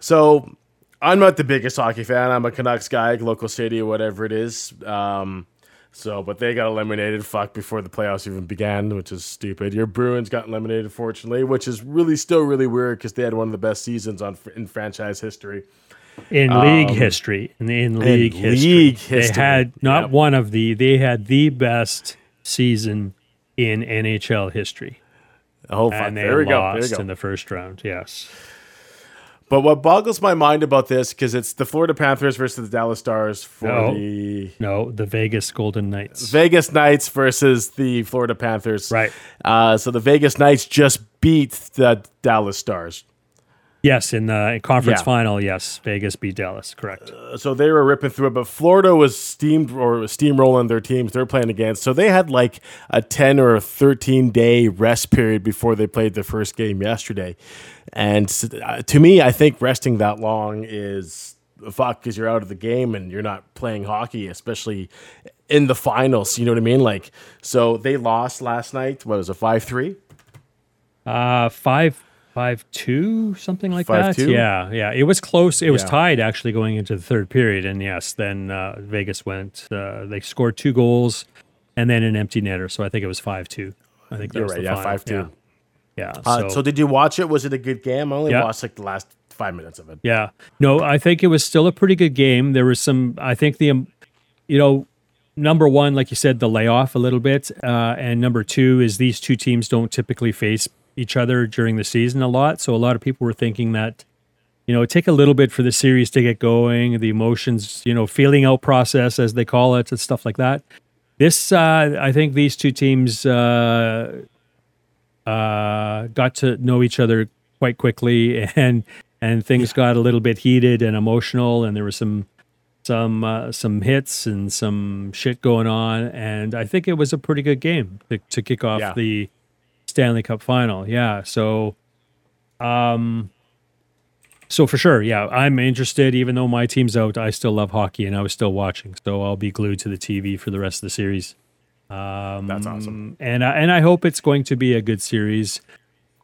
so I'm not the biggest hockey fan. I'm a Canucks guy, local city, whatever it is. Um, so, but they got eliminated, fuck, before the playoffs even began, which is stupid. Your Bruins got eliminated, fortunately, which is really still really weird because they had one of the best seasons on in franchise history. In league history, in, in league history, um, league they history, had not yep. one of the. They had the best season in NHL history, Oh, fuck, and they there we go. There we lost go. in the first round. Yes. But what boggles my mind about this because it's the Florida Panthers versus the Dallas Stars for No. the No, the Vegas Golden Knights. Vegas Knights versus the Florida Panthers. Right. Uh, so the Vegas Knights just beat the Dallas Stars. Yes, in the conference Yeah. final, yes, Vegas beat Dallas. Correct. So they were ripping through it, but Florida was steamed or steamrolling their teams they're playing against. So they had like a 10 or a 13 day rest period before they played their first game yesterday. And uh, to me, I think resting that long is fuck because you're out of the game and you're not playing hockey, especially in the finals. You know what I mean? Like, so they lost last night. What was it, 5 3? Uh five five two something like that. 5-2? Yeah, yeah. It was close. It was Yeah. tied actually going into the third period, and yes, then uh, Vegas went. Uh, they scored two goals, and then an empty netter. So I think it was five two. I think that You're was right. the Yeah, final. 5 2. Yeah. Yeah. Uh, so, so, did you watch it? Was it a good game? I only Yeah. watched like the last five minutes of it. Yeah. No, I think it was still a pretty good game. There was some, I think the, um, you know, number one, like you said, the layoff a little bit. Uh, and number two is these two teams don't typically face each other during the season a lot. So a lot of people were thinking that, you know, it take a little bit for the series to get going, the emotions, you know, feeling out process, as they call it, and stuff like that. This, uh, I think these two teams uh, uh, got to know each other quite quickly, and and things got a little bit heated and emotional, and there was some some uh, some hits and some shit going on, and I think it was a pretty good game to, to kick off Yeah. the Stanley Cup final. Yeah, so um so for sure, yeah, I'm interested even though my team's out, I still love hockey and I was still watching. So I'll be glued to the TV for the rest of the series. Um That's awesome. And I, and I hope it's going to be a good series.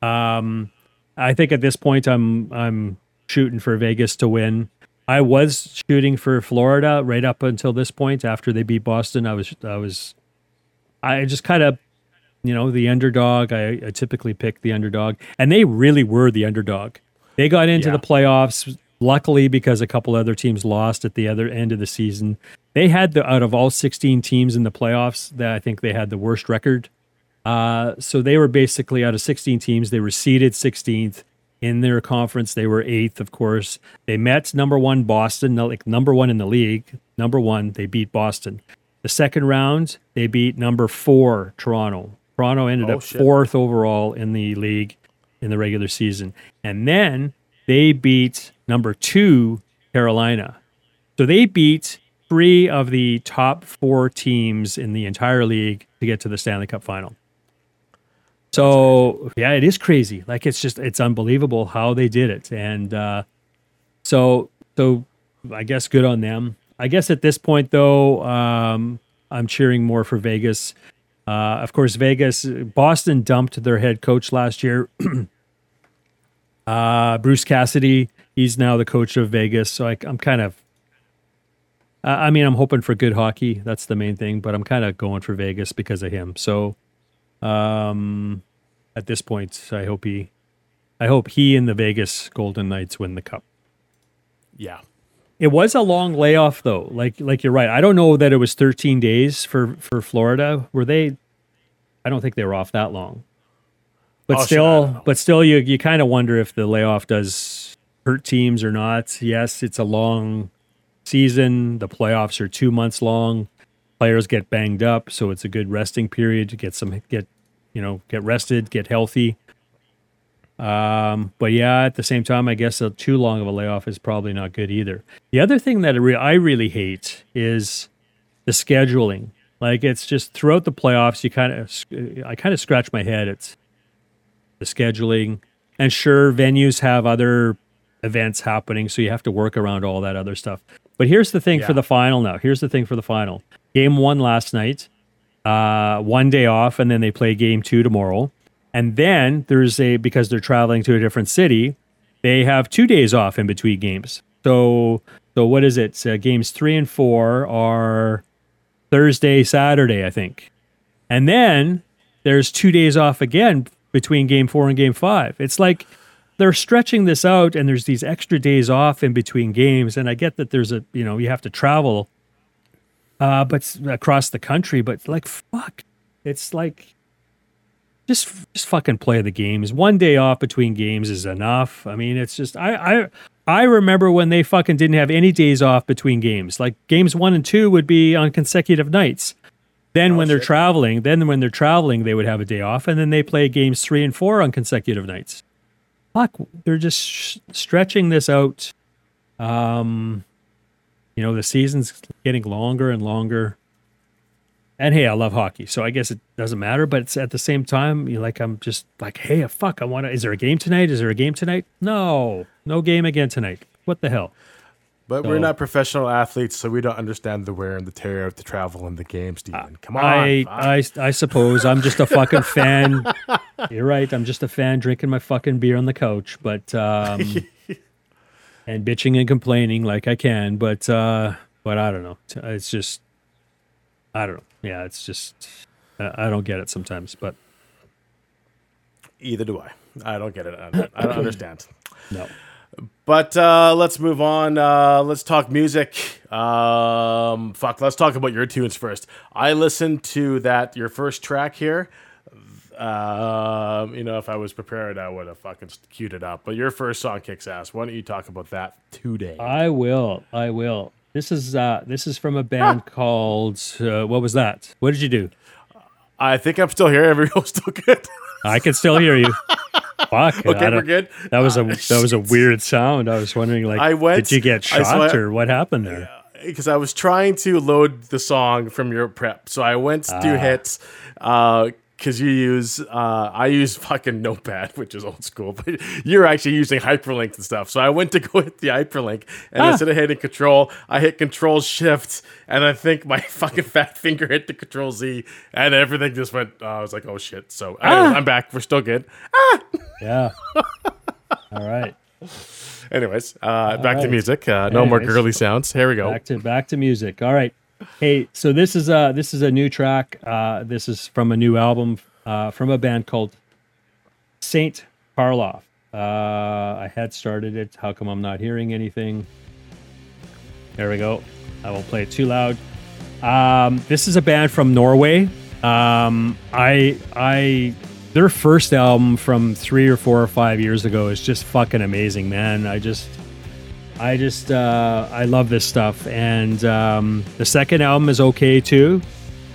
Um I think at this point I'm I'm shooting for Vegas to win. I was shooting for Florida right up until this point after they beat Boston. I was I was I just kind of you know the underdog. I, I typically pick the underdog, and they really were the underdog. They got into Yeah. the playoffs luckily because a couple other teams lost at the other end of the season. They had the out of all 16 teams in the playoffs, that I think they had the worst record. Uh, so they were basically out of 16 teams, they were seeded 16th in their conference. They were eighth, of course. They met number one Boston, like number one in the league. Number one, they beat Boston. The second round, they beat number four Toronto. Toronto ended Oh, up shit. fourth overall in the league in the regular season, and then they beat number two Carolina. So they beat three of the top four teams in the entire league to get to the Stanley Cup final. So yeah, it is crazy. Like it's just it's unbelievable how they did it. And uh, so so I guess good on them. I guess at this point though, um, I'm cheering more for Vegas. Uh, of course, Vegas, Boston dumped their head coach last year. Uh, Bruce Cassidy, he's now the coach of Vegas. So I, I'm kind of, I I mean, I'm hoping for good hockey. That's the main thing, but I'm kind of going for Vegas because of him. So, um, at this point, I hope he, I hope he and the Vegas Golden Knights win the cup. Yeah. It was a long layoff though. Like like you're right. I don't know that it was 13 days for for Florida. Were they I don't think they were off that long. But Oh, still don't but still you you kind of wonder if the layoff does hurt teams or not. Yes, it's a long season. The playoffs are 2 months long. Players get banged up, so it's a good resting period to get some get you know, get rested, get healthy. Um, but yeah, at the same time, I guess a too long of a layoff is probably not good either. The other thing that I re- I really hate is the scheduling. Like it's just throughout the playoffs, you kind of, I kind of scratch my head. It's the scheduling, and sure, venues have other events happening, so you have to work around all that other stuff. But here's the thing for the final. Now, here's the thing for the final. Game one last night, uh, one day off, and then they play game two tomorrow. And then there's a because they're traveling to a different city, they have two days off in between games. So so what is it? Uh, games three and four are Thursday, Saturday, I think, and then there's two days off again between game four and game five. It's like they're stretching this out, and there's these extra days off in between games. And I get that there's a you know you have to travel, uh, but across the country. But like fuck, it's like just just fucking play the games. One day off between games is enough. I mean, it's just I I I remember when they fucking didn't have any days off between games. Like games 1 and 2 would be on consecutive nights. Then when they're shit. traveling, then when they're traveling, they would have a day off and then they play games 3 and 4 on consecutive nights. Fuck, they're just sh- stretching this out. Um you know, the season's getting longer and longer. And hey, I love hockey, so I guess it doesn't matter. But it's at the same time, you like I'm just like, hey, fuck, I want to. Is there a game tonight? Is there a game tonight? No, no game again tonight. What the hell? But we're not professional athletes, so we don't understand the wear and the tear of the travel and the game, Steven. Come on. I. I, I suppose I'm just a fucking fan. You're right. I'm just a fan drinking my fucking beer on the couch, but um, and bitching and complaining like I can. But uh, but I don't know. It's just I don't know. Yeah, it's just I don't get it sometimes. But Either do I. I don't get it. I don't, I don't understand. no. But uh, let's move on. Uh, let's talk music. Um, fuck, let's talk about your tunes first. I listened to that your first track here. Um, you know, if I was prepared, I would have fucking queued it up. But your first song kicks ass. Why don't you talk about that today? I will. I will. This is uh this is from a band called uh, what was that? What did you do? I think I'm still here. Everyone's still good. I can still hear you. Fuck. okay, we're good. That was a Uh, that was a weird sound. I was wondering like I went- did you get I shot swear- or what happened there? because I was trying to load the song from your prep. So I went to Ah. hits because you use uh, I use fucking Notepad, which is old school, but you're actually using hyperlinks and stuff. So I went to go hit the hyperlink, and Ah. instead of hitting Control, I hit Control Shift, and I think my fucking fat finger hit the Control Z, and everything just went. Uh, I was like, oh shit. So Ah. I'm back. We're still good. Yeah. All right. Anyways, uh, back to music. Uh, no more girly sounds. Here we go. Back to back to music. All right. Hey, so this is a this is a new track. Uh, this is from a new album uh, from a band called Saint Karloff. Uh, I had started it. How come I'm not hearing anything? There we go. I won't play it too loud. Um, this is a band from Norway. Um, I I their first album from three or four or five years ago is just fucking amazing, man. I just I just uh, I love this stuff, and um, the second album is okay too.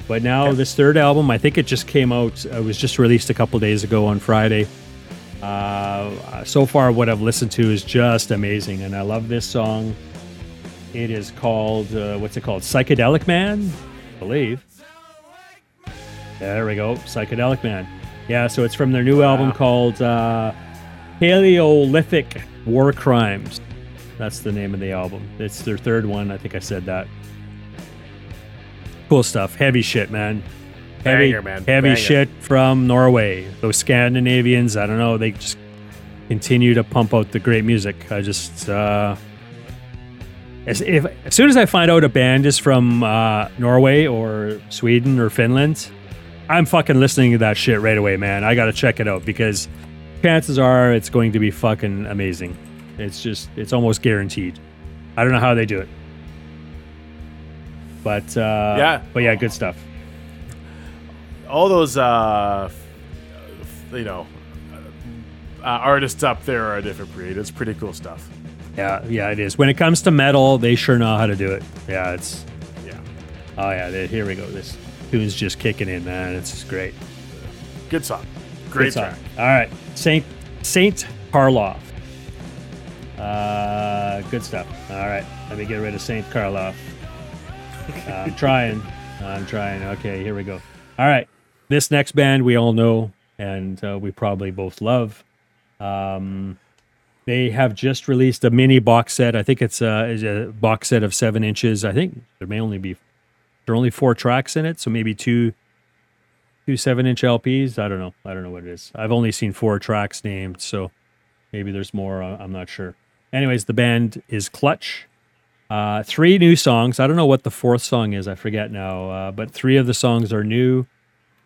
But now this third album, I think it just came out. It was just released a couple days ago on Friday. Uh, so far, what I've listened to is just amazing, and I love this song. It is called uh, what's it called? Psychedelic Man, I believe. There we go, Psychedelic Man. Yeah, so it's from their new album called uh, Paleolithic War Crimes. That's the name of the album. It's their third one. I think I said that. Cool stuff. Heavy shit, man. Heavy, Banger, man. heavy Banger. shit from Norway. Those Scandinavians, I don't know. They just continue to pump out the great music. I just uh, as if as soon as I find out a band is from uh, Norway or Sweden or Finland, I'm fucking listening to that shit right away, man. I gotta check it out because chances are it's going to be fucking amazing. It's just it's almost guaranteed. I don't know how they do it, but uh, Yeah. but yeah, good stuff. all those uh you know uh, artists up there are a different breed it's pretty cool stuff Yeah, yeah, it is. When it comes to metal, they sure know how to do it. Yeah, it's yeah oh yeah. they- Here we go. This tune's just kicking in, man. It's just great. good song great Good song. track All right, Saint Saint Karloff. Uh, good stuff. All right, let me get rid of Saint Karloff. Uh, I'm trying. I'm trying. Okay, here we go. All right, this next band we all know and uh, we probably both love. Um, they have just released a mini box set. I think it's a, it's a box set of seven inches. I think there may only be there are only four tracks in it, so maybe two two seven inch LPs. I don't know. I don't know what it is. I've only seen four tracks named, so maybe there's more. I'm not sure. Anyways, the band is Clutch. Uh, three new songs. I don't know what the fourth song is. I forget now. Uh, but three of the songs are new.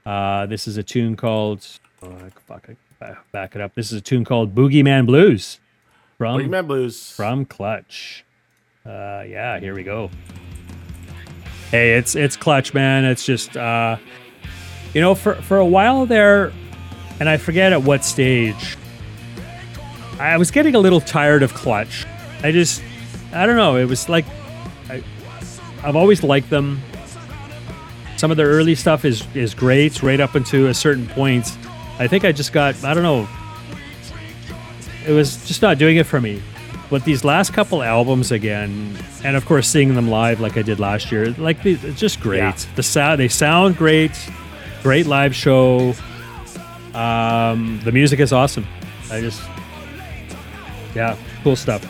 Uh, this is a tune called. Oh, fuck, I back it up. This is a tune called Boogeyman Blues from Boogeyman Blues. from Clutch. Uh, yeah, here we go. Hey, it's it's Clutch, man. It's just uh, you know, for for a while there, and I forget at what stage. I was getting a little tired of Clutch. I just, I don't know. It was like, I, I've always liked them. Some of their early stuff is is great, right up until a certain point. I think I just got, I don't know. It was just not doing it for me. But these last couple albums again, and of course seeing them live like I did last year, like the- it's just great. Yeah. The sound, they sound great, great live show. Um, the music is awesome. I just, yeah, cool stuff.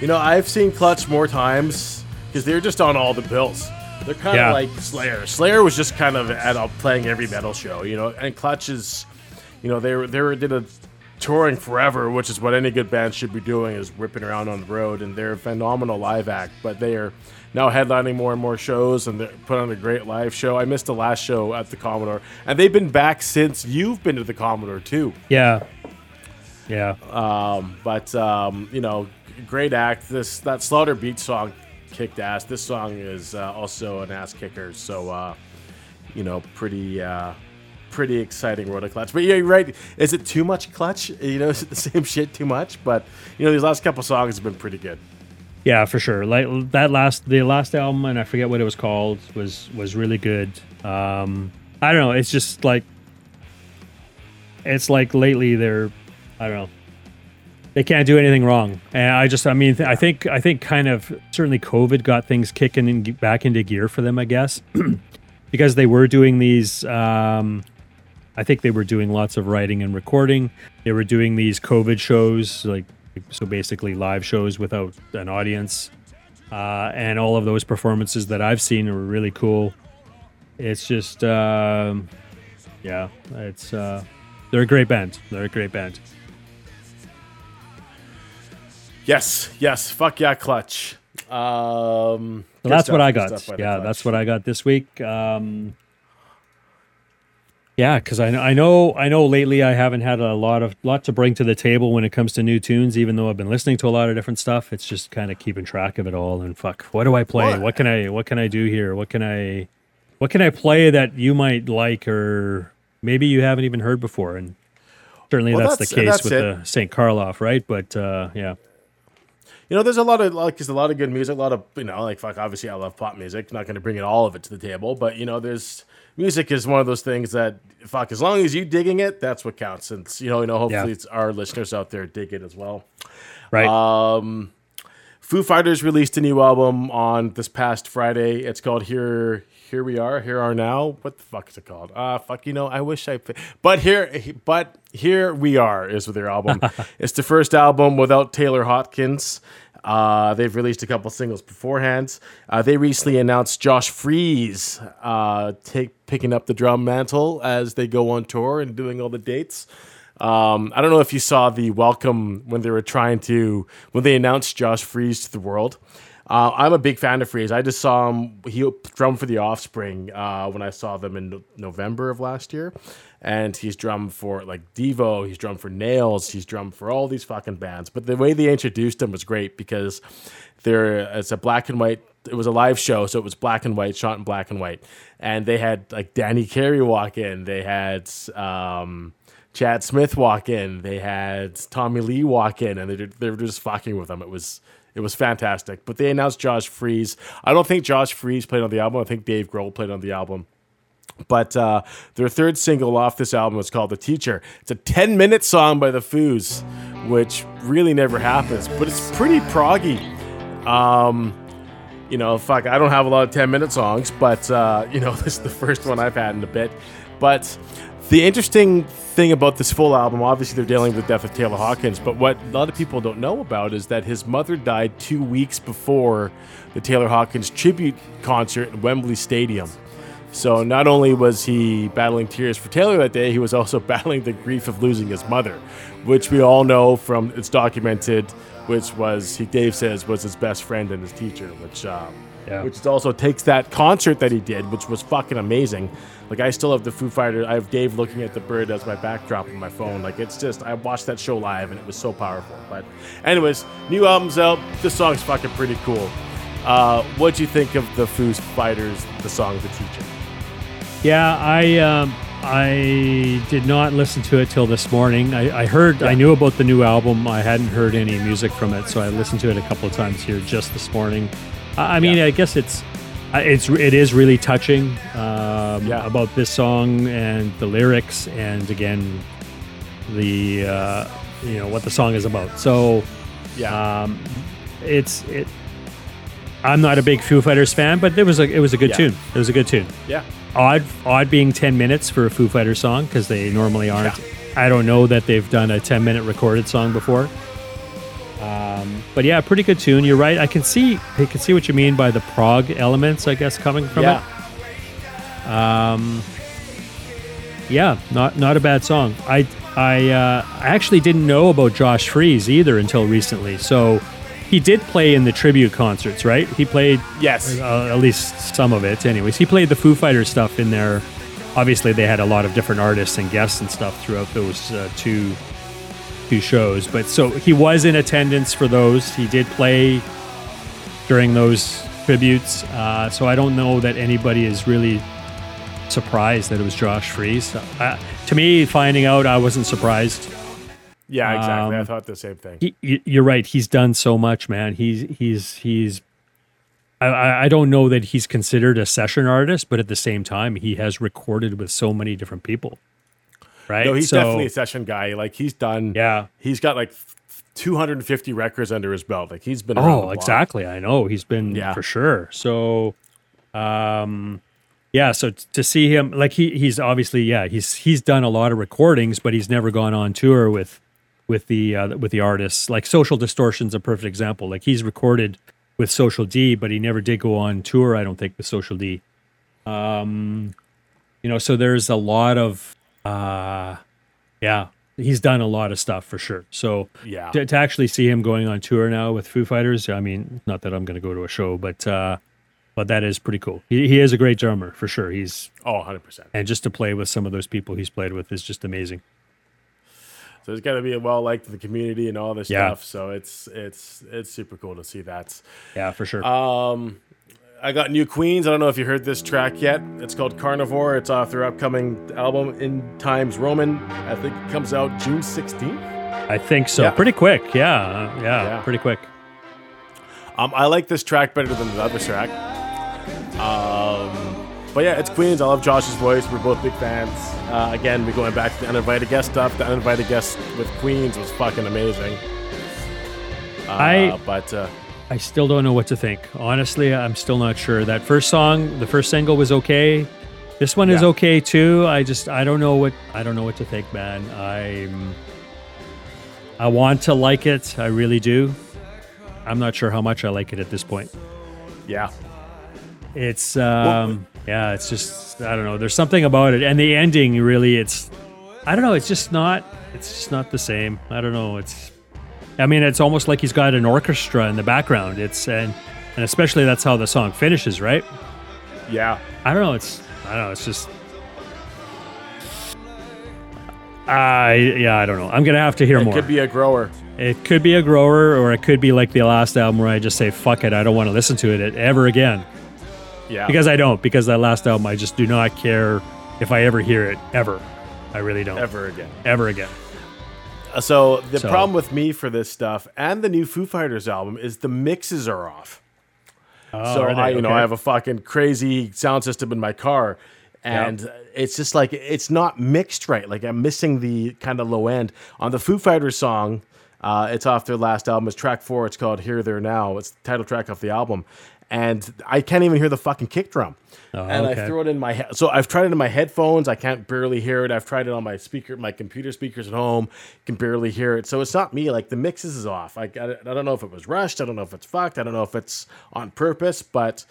You know, I've seen Clutch more times because they're just on all the bills. They're kind of Yeah. like Slayer. Slayer was just kind of at a playing every metal show, you know, and Clutch is, you know, they were they were did a touring forever, which is what any good band should be doing, is ripping around on the road, and they're a phenomenal live act. But they are now headlining more and more shows, and they're put on a great live show. I missed the last show at the Commodore, and they've been back since you've been to the Commodore too. Yeah, yeah, But um, you know, great act. This that Slaughter Beat song kicked ass. This song is uh, also an ass kicker. So uh, you know, pretty uh, pretty exciting road to clutch. But yeah, you're right. Is it too much clutch? You know, is it the same shit too much? But you know, these last couple songs have been pretty good. yeah, for sure. Like that last, the last album, and I forget what it was called, was was really good. Um, I don't know. It's just like, it's like lately they're, I don't know. They can't do anything wrong, and I just, I mean, th- I think, I think, kind of, certainly, COVID got things kicking in, back into gear for them, I guess, because they were doing these. Um, I think they were doing lots of writing and recording. They were doing these COVID shows, like so basically live shows without an audience. Uh, and all of those performances that I've seen are really cool. It's just, um, yeah, it's uh, they're a great band. They're a great band. Yes, yes. Fuck yeah, clutch. Um, So that's stuff, what I got. stuff by the Yeah, that's what I got this week. Um, yeah, because I know, I know, I know. Lately, I haven't had a lot of lot to bring to the table when it comes to new tunes. Even though I've been listening to a lot of different stuff, it's just kind of keeping track of it all. And fuck, what do I play? Well, what can I? What can I do here? What can I? What can I play that you might like, or maybe you haven't even heard before? And certainly, Well, that's, that's- the case that's with it. the St. Karloff, right? But uh, yeah, You know, there's a lot of like, there's a lot of good music, a lot of you know, like fuck. Obviously, I love pop music. Not going to bring it all of it to the table, but you know, there's music is one of those things that fuck. As long as you digging it, that's what counts. And you know, you know, hopefully, Yeah. it's our listeners out there dig it as well. right. Um, Foo Fighters released a new album on this past Friday. It's called Here Here We Are, Here Are Now. What the fuck is it called? Ah, fuck, you know, I wish I But here but Here We Are is with their album. it's the first album without Taylor Hawkins. Uh, they've released a couple singles beforehand. Uh, they recently announced Josh Freese uh, take picking up the drum mantle as they go on tour and doing all the dates. Um, I don't know if you saw the welcome when they were trying to when they announced Josh Freese to the world. Uh, I'm a big fan of Freese. I just saw him. He drummed for the Offspring uh, when I saw them in no- November of last year, and he's drummed for like Devo. He's drummed for Nails. He's drummed for all these fucking bands. But the way they introduced him was great because there it's a black and white. It was a live show, so it was black and white, shot in black and white, and they had like Danny Carey walk in. They had. Um, Chad Smith walk in. They had Tommy Lee walk in, and they they were just fucking with him. It was it was fantastic. But they announced Josh Freese. I don't think Josh Freese played on the album. I think Dave Grohl played on the album. But uh, their third single off this album is called The Teacher. It's a 10 minute song by The Foos, which really never happens, but it's pretty proggy. Um, you know, fuck, I don't have a lot of 10 minute songs, but, uh, you know, this is the first one I've had in a bit. But the interesting thing about this full album, obviously, they're dealing with the death of Taylor Hawkins, but what a lot of people don't know about is that his mother died two weeks before the Taylor Hawkins tribute concert at Wembley Stadium. So not only was he battling tears for Taylor that day, he was also battling the grief of losing his mother, which we all know from it's documented, which was he Dave says was his best friend and his teacher, which um, Yeah. which also takes that concert that he did, which was fucking amazing. Like I still have the Foo Fighters. I have Dave looking at the bird as my backdrop on my phone. Like it's just I watched that show live and it was so powerful. But anyways, new album's out. This song's fucking pretty cool. Uh, what'd you think of the Foo Fighters, the song "The Teacher"? Yeah, I um, I did not listen to it till this morning. I, I heard, I knew about the new album. I hadn't heard any music from it, so I listened to it a couple of times here just this morning. I, I mean, Yeah. I guess it's it's it is really touching um, Yeah. about this song and the lyrics, and again, the uh, you know what the song is about. So Yeah, um, it's it. I'm not a big Foo Fighters fan, but it was a it was a good Yeah. tune. It was a good tune yeah, odd odd being 10 minutes for a Foo Fighters song because they normally aren't. I don't know that they've done a 10 minute recorded song before. Um, but yeah, pretty good tune. You're right. I can see I can see what you mean by the prog elements, I guess, coming from yeah. it. Um, yeah, not not a bad song. I I uh, actually didn't know about Josh Freese either until recently. So he did play in the tribute concerts, right? He played Yes. uh, at least some of it anyways he played the foo fighters stuff in there obviously they had a lot of different artists and guests and stuff throughout those uh, two two shows but so he was in attendance for those he did play during those tributes uh, so i don't know that anybody is really surprised that it was Josh Freese uh, to me finding out i wasn't surprised Yeah, exactly. I Um, thought the same thing. he, you're right. He's done so much, man. He's he's he's. I- I, I don't know that he's considered a session artist, but at the same time, he has recorded with so many different people. Right. No, he's So- definitely a session guy. Like he's done. Yeah. he's got like 250 records under his belt. Like he's been. Oh, exactly. I know he's been Yeah. for sure. So, um, yeah. So t- to see him, like he he's obviously yeah he's he's done a lot of recordings, but he's never gone on tour with with the uh, with the artists. Like Social Distortion's a perfect example. Like he's recorded with Social D, but he never did go on tour. I don't think with Social D. Um, you know, so there's a lot of uh, yeah. He's done a lot of stuff for sure. So Yeah. to, to actually see him going on tour now with Foo Fighters, I mean, not that I'm going to go to a show, but uh, but that is pretty cool. He, he is a great drummer for sure. He's Oh, 100 percent. and just to play with some of those people he's played with is just amazing. So it's got to be well liked in the community and all this Yeah. stuff. So it's it's it's super cool to see that. Yeah, for sure. Um, I got new Queens. I don't know if you heard this track yet. It's called Carnivore. It's off their upcoming album In Times Roman. I think it comes out June 16th. I think so. yeah. Pretty quick. Yeah, yeah, Yeah. pretty quick. Um, I like this track better than the other track. Um, but yeah, it's Queens. I love Josh's voice. We're both big fans. Uh, again, we're going back to the uninvited guest stuff. The uninvited guest with Queens was fucking amazing. Uh, I- but uh, I still don't know what to think. Honestly, I'm still not sure. That first song, the first single was okay. This one is okay too. I just I don't know what I don't know what to think, man. I'm I want to like it. I really do. I'm not sure how much I like it at this point. yeah, It's um yeah, it's just I don't know. There's something about it, and the ending really. It's I don't know. It's just not. it's just not the same. I don't know. It's I mean, it's almost like he's got an orchestra in the background. It's and and especially that's how the song finishes, right? Yeah. I don't know. It's I don't know. It's just. I yeah, I don't know. I'm gonna have to hear It more. It could be a grower. it could be a grower, or it could be like the last album where I just say "fuck it," I don't want to listen to it ever again Yeah. because I don't. Because that last album, I just do not care if I ever hear it ever. I really don't ever again. ever again. So the So- problem with me for this stuff and the new Foo Fighters album is the mixes are off. Oh, so are? I, you know, I have a fucking crazy sound system in my car, and it's just like it's not mixed right. Like I'm missing the kind of low end on the Foo Fighters song. Uh, it's off their last album. It's track four. It's called "Here There Now." It's the title track off the album, and I can't even hear the fucking kick drum. And I throw it in my head. So I've tried it in my headphones. I can't barely hear it. I've tried it on my speaker, my computer speakers at home. Can barely hear it. So it's not me. Like the mixes is off. I, I, I don't know if it was rushed. I don't know if it's fucked. I don't know if it's on purpose. But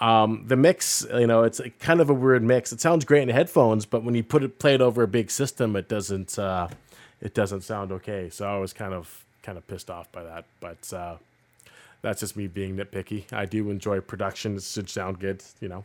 um, the mix, you know, it's a, kind of a weird mix. It sounds great in headphones, but when you put it play it over a big system, it doesn't. Uh, it doesn't sound okay. So I was kind of kind of pissed off by that. But uh, that's just me being nitpicky. I do enjoy production. It should sound good, you know.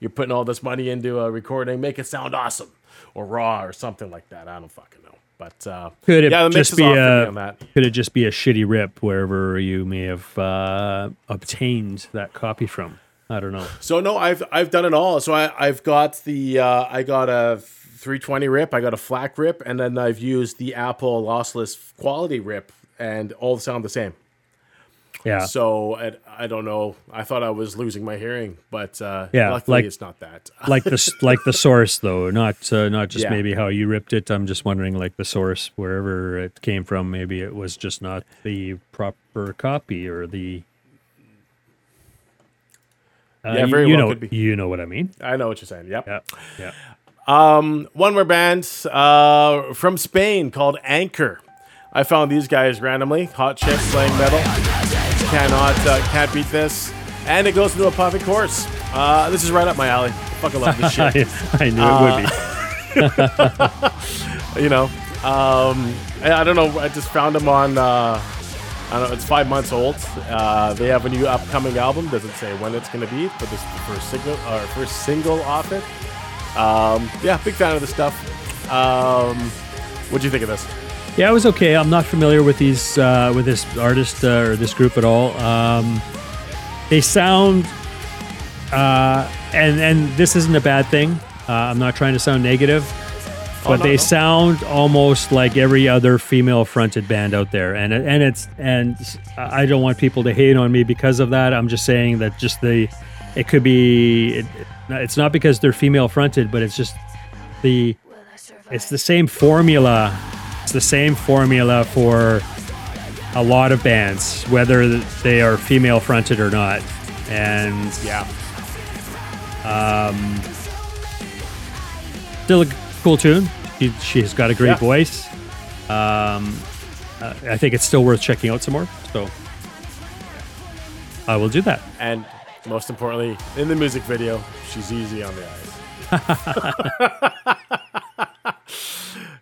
You're putting all this money into a recording, make it sound awesome or raw or something like that. I don't fucking know. But uh, Could it yeah, just be off for me a that. could it just be a shitty rip wherever you may have uh, obtained that copy from? I don't know. So no, I've I've done it all. So I I've got the uh, I got a 320 rip, I got a FLAC rip, and then I've used the Apple lossless quality rip, and all sound the same. Yeah, So I, I don't know. I thought I was losing my hearing, but uh, Yeah, luckily like- it's not that. like the like the source though, not uh, not just Yeah. maybe how you ripped it. I'm just wondering like the source wherever it came from. Maybe it was just not the proper copy or the. Uh, Yeah, you- very you well know. You know what I mean? I know what you're saying. Yep. Yeah, yeah. Um, one more band uh, from Spain called Ankor. I found these guys randomly. Hot chicks playing metal. Cannot, uh, can't beat this. And it goes into a perfect chorus. Uh, this is right up my alley. Fucking love this shit. I knew it would be. you know, um, I, I don't know. I just found them on. Uh, I don't know. It's five months old. Uh, they have a new upcoming album. Doesn't say when it's going to be, but this is the first single, or first single off it. Um, yeah, big fan of the stuff. Um, what do you think of this? Yeah, it was okay. I'm not familiar with these uh, with this artist uh, or this group at all. Um, they sound, uh, and and this isn't a bad thing. Uh, I'm not trying to sound negative, but no, they no. sound almost like every other female-fronted band out there, and and it's and I don't want people to hate on me because of that. I'm just saying that just the it could be it, it's not because they're female-fronted, but it's just the it's the same formula. It's the same formula for a lot of bands, whether they are female fronted or not. And Yeah, still a cool tune. She, she's got a great Yeah. voice. Um, uh, I think it's still worth checking out some more. So I will do that. and most importantly, in the music video, she's easy on the eyes.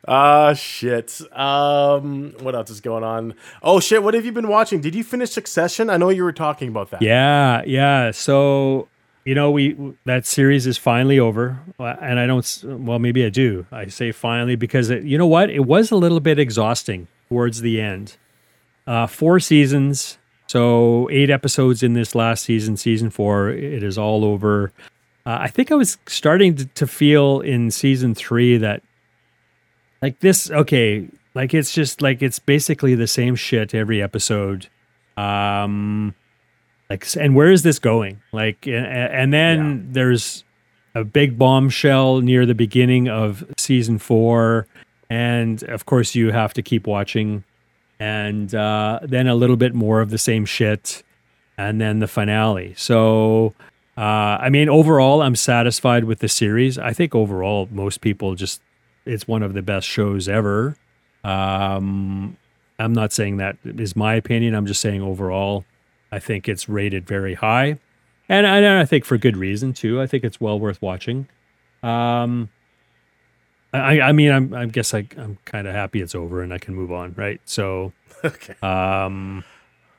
Ah, shit. Um, what else is going on? Oh shit! What have you been watching? Did you finish Succession? I know you were talking about that. Yeah, yeah. So you know, we that series is finally over, Uh, and I don't. Well, maybe I do. I say finally because it, you know what? It was a little bit exhausting towards the end. Uh, four seasons, so eight episodes in this last season, season four. It is all over. Uh, I think I was starting to, to feel in season three that like this okay like it's just like it's basically the same shit every episode. Um like and where is this going? Like and then there's a big bombshell near the beginning of season four. And of course you have to keep watching. And uh, then a little bit more of the same shit. And then the finale. So uh, i mean overall i'm satisfied with the series. I think overall most people just it's one of the best shows ever um, i'm not saying that is my opinion i'm just saying overall I think it's rated very high, and I, and I think for good reason too. I think it's well worth watching. Um, I, I mean, I'm, I guess I, I'm kind of happy it's over and I can move on, right? So, Okay. um,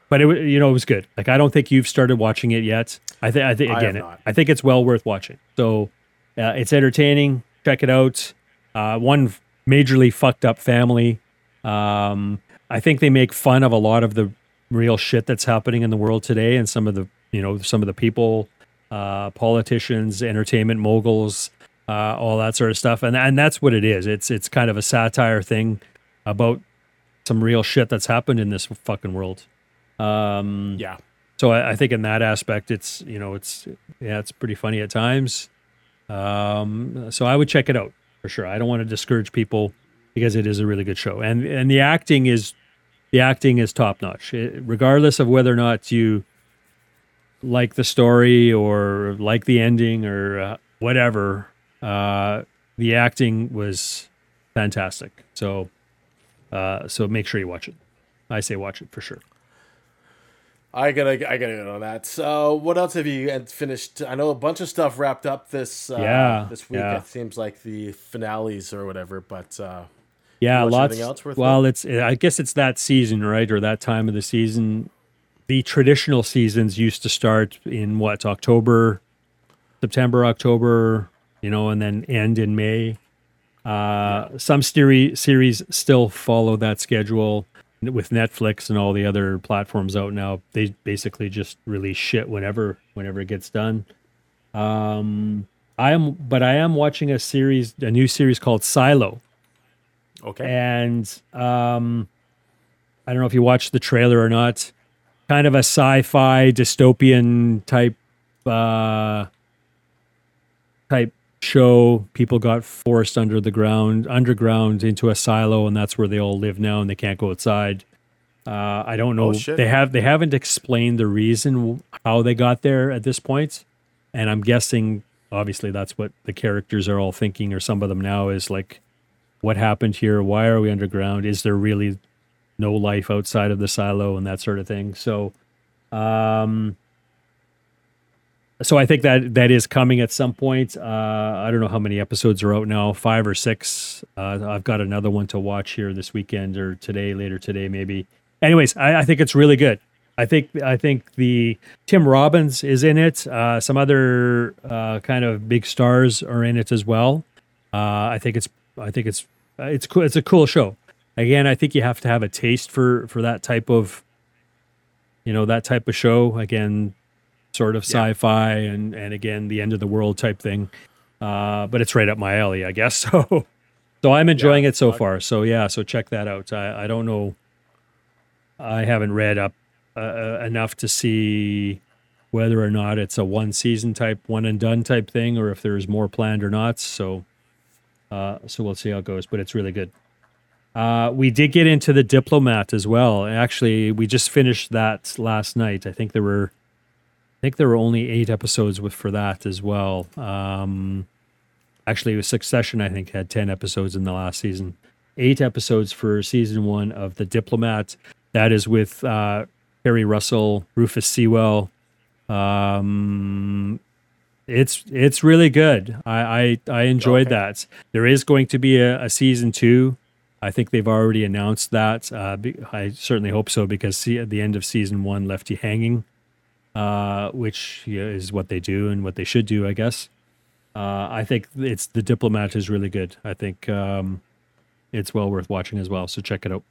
but it, you know, it was good. Like, I don't think you've started watching it yet. I think, I think I again, it- I think it's well worth watching. So, uh, it's entertaining. Check it out. Uh, one majorly fucked up family. Um, I think they make fun of a lot of the real shit that's happening in the world today, and some of the, you know, some of the people, uh, politicians, entertainment moguls, uh, all that sort of stuff, and and that's what it is. It's it's kind of a satire thing about some real shit that's happened in this fucking world. Um, yeah. so I, I think in that aspect, it's you know, it's yeah, it's pretty funny at times. Um, so I would check it out for sure. I don't want to discourage people because it is a really good show, and and the acting is the acting is top notch, regardless of whether or not you like the story or like the ending or uh, whatever. Uh, the acting was fantastic. So, uh, so make sure you watch it. I say watch it for sure. I gotta, I gotta get on that. So, what else have you finished? I know a bunch of stuff wrapped up this, uh, Yeah, this week. yeah. It seems like the finales or whatever. But uh, Yeah, lots. else worth well, it's I guess it's that season, right, or that time of the season. The traditional seasons used to start in what October, September, October, you know, and then end in May. Uh, Some series series still follow that schedule with Netflix and all the other platforms out now. They basically just release shit whenever whenever it gets done. Um, I am, but I am watching a series, a new series called Silo okay. and um, I don't know if you watched the trailer or not. Kind of a sci-fi dystopian type uh, type show. People got forced under the ground, underground into a silo, and that's where they all live now, and they can't go outside. Uh, I don't know. Oh, they have they haven't explained the reason how they got there at this point, and I'm guessing obviously that's what the characters are all thinking, or some of them now is like, what happened here? Why are we underground? Is there really no life outside of the silo and that sort of thing? So, um, so I think that that is coming at some point. Uh, I don't know how many episodes are out now, five or six. Uh, I've got another one to watch here this weekend or today, later today, maybe. Anyways, I, I think it's really good. I think I think the Tim Robbins is in it. Uh, some other uh, kind of big stars are in it as well. Uh, I think it's I think it's it's cool. It's a cool show. Again, I think you have to have a taste for for that type of you know that type of show. Again, sort of sci-fi and and again the end of the world type thing. Uh, but it's right up my alley, I guess. So so I'm enjoying it so far. So yeah, so check that out. I I don't know. I haven't read up uh, enough to see whether or not it's a one season type, one and done type thing, or if there's more planned or not. So, uh, so we'll see how it goes. But it's really good. Uh, we did get into the diplomat as well. Actually, we just finished that last night. I think there were, think there were only eight episodes with for that as well. Um, actually, it was Succession. I think had ten episodes in the last season. Eight episodes for season one of the diplomat. That is with uh, Harry Russell, Rufus Sewell. Um, it's it's really good. I I, I enjoyed Okay. that. There is going to be a, a season two. I think they've already announced that. Uh, I certainly hope so because see, at the end of season one left you hanging, uh, which yeah, is what they do and what they should do, I guess. Uh, I think it's the diplomat is really good. I think um, it's well worth watching as well. So check it out.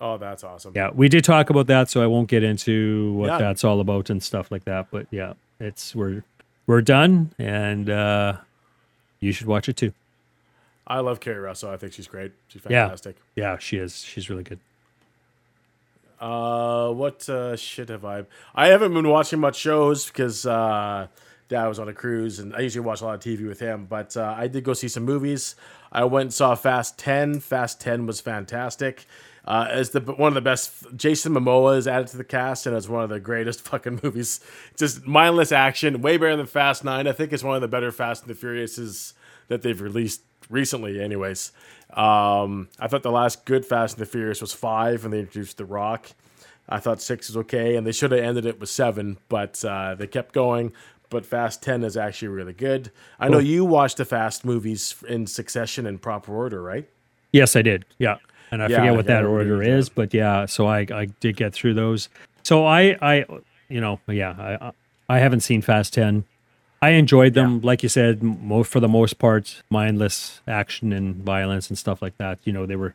Oh, that's awesome. Yeah, we did talk about that, so I won't get into what Yeah. that's all about and stuff like that. But yeah, it's we're we're done, and uh, you should watch it too. I love Keri Russell. I think she's great. She's Yeah. fantastic. Yeah, she is. She's really good. Uh, what uh, shit have I? I haven't been watching much shows because uh, Dad was on a cruise, and I usually watch a lot of TV with him. But uh, I did go see some movies. I went and saw Fast Ten. Fast Ten was fantastic. Uh, as the one of the best, Jason Momoa is added to the cast, and it's one of the greatest fucking movies. Just mindless action, way better than Fast Nine. I think it's one of the better Fast and the Furiouses that they've released recently. Anyways, um, I thought the last good Fast and the Furious was five, and they introduced The Rock. I thought six was okay, and they should have ended it with seven, but uh, they kept going. but Fast Ten is actually really good. I know you watched the Fast movies in succession in proper order, right? Yes, I did. Yeah, and I Yeah, forget I what that order that. is, but yeah. So I I did get through those. So I I you know yeah I I haven't seen Fast Ten. I enjoyed them, like you said, mo- for the most part, mindless action and violence and stuff like that. You know, they were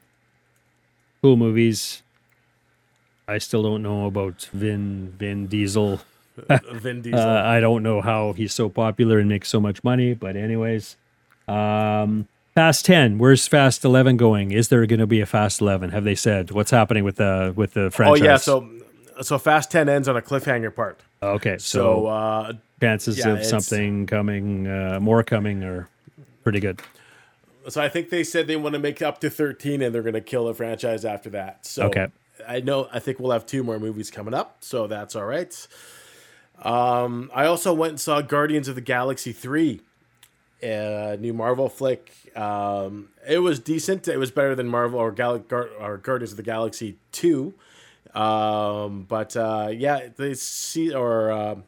cool movies. I still don't know about Vin Vin Diesel. Vin Diesel. Uh, I don't know how he's so popular and makes so much money, but anyways, um, Fast Ten. Where's Fast Eleven going? Is there going to be a Fast Eleven? Have they said what's happening with the with the franchise? oh yeah, so so Fast Ten ends on a cliffhanger part. okay, So so, uh, chances yeah, of something coming, uh, more coming, are pretty good. so I think they said they want to make up to thirteen, and they're going to kill the franchise after that. So Okay. I know. I think we'll have two more movies coming up, so that's all right. Um, I also went and saw Guardians of the Galaxy three, a new Marvel flick. Um, it was decent. It was better than Marvel or, Gal- Gar- or Guardians of the Galaxy two. Um, but uh, yeah, they see or um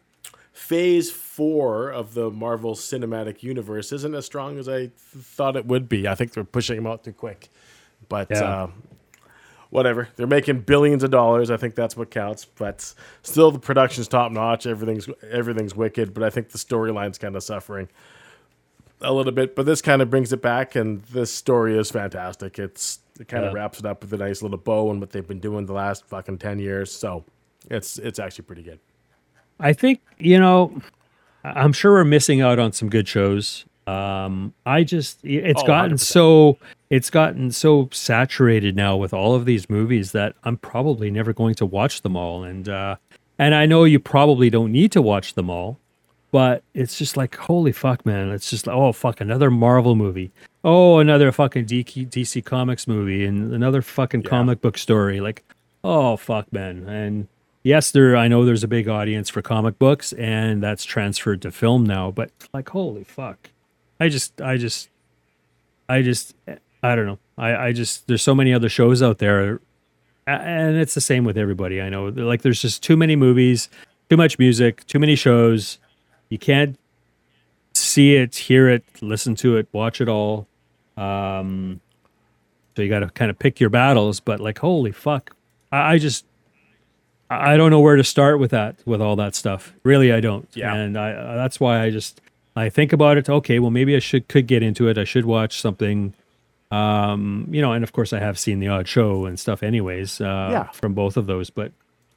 phase four of the Marvel Cinematic Universe isn't as strong as I th- thought it would be. I think they're pushing them out too quick. But Yeah. uh, whatever, they're making billions of dollars. I think that's what counts. But still, the production's top notch. Everything's everything's wicked. But I think the storyline's kind of suffering a little bit. But this kind of brings it back, and this story is fantastic. It's it kind of Yeah. wraps it up with a nice little bow and what they've been doing the last fucking ten years. So it's it's actually pretty good. I think you know, I'm sure we're missing out on some good shows. Um, I just it's Oh, gotten 100%. so it's gotten so saturated now with all of these movies that I'm probably never going to watch them all. And uh, and I know you probably don't need to watch them all, but it's just like holy fuck, man! It's just oh fuck another Marvel movie. Oh, another fucking DC, DC Comics movie and another fucking comic book story. Like, oh fuck, man! And yes, there I know there's a big audience for comic books, and that's transferred to film now. But like, holy fuck! I just, I just, I just, I don't know. I, I just there's so many other shows out there, and it's the same with everybody. I know. Like, there's just too many movies, too much music, too many shows. You can't see it, hear it, listen to it, watch it all. Um, so you got to kind of pick your battles. But like, holy fuck, I, I just, I don't know where to start with that, with all that stuff. Really, I don't. Yeah. And I, uh, that's why I just, I think about it. Okay, well, maybe I should could get into it. I should watch something. Um, you know, and of course, I have seen the odd show and stuff, anyways. Uh, Yeah. From both of those, but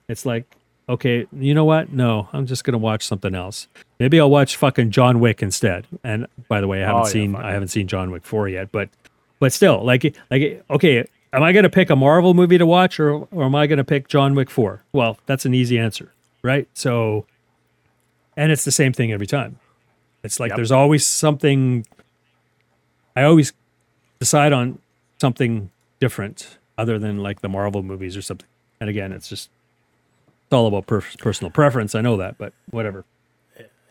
it's like, okay, you know what? No, I'm just gonna watch something else. Maybe I'll watch fucking John Wick instead. And by the way, I haven't Oh, yeah, seen I haven't seen John Wick four yet, but but still, like like okay, am I gonna pick a Marvel movie to watch or or am I gonna pick John Wick four? Well, that's an easy answer, right? So, and it's the same thing every time. It's like Yep. there's always something. I always decide on something different other than like the Marvel movies or something. And again, it's just it's all about per- personal preference. I know that, but whatever.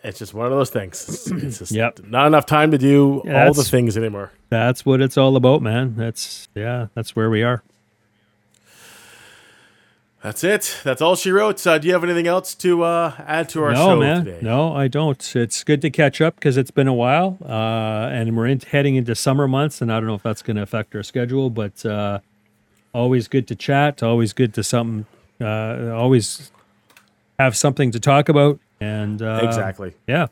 It's just one of those things. It's, it's just Yep. not enough time to do Yeah, all the things anymore. That's what it's all about, man. That's yeah, that's where we are. That's it. That's all she wrote. Uh, do you have anything else to uh, add to our no, show man. today? No, I don't. It's good to catch up because it's been a while, uh, and we're in, heading into summer months, and I don't know if that's going to affect our schedule, but uh, always good to chat. Always good to something. Uh, always have something to talk about, and uh, Exactly. Yeah,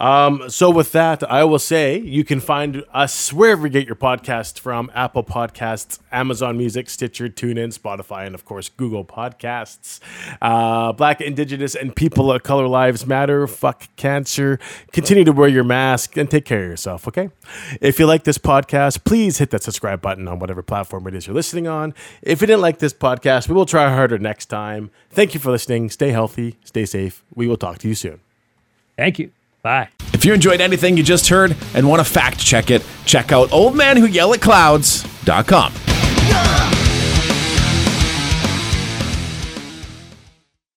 Um, so with that, I will say you can find us wherever you get your podcasts from: Apple Podcasts, Amazon Music, Stitcher, TuneIn, Spotify, and of course Google Podcasts. Uh, Black, Indigenous, and people of color lives matter. Fuck cancer. Continue to wear your mask and take care of yourself. Okay. If you like this podcast, please hit that subscribe button on whatever platform it is you're listening on. If you didn't like this podcast, we will try harder next time. Thank you for listening. Stay healthy. Stay safe. We will talk to you soon. thank you. Bye. If you enjoyed anything you just heard and want to fact check it, check out oldmanwhoyellatclouds.com. Run!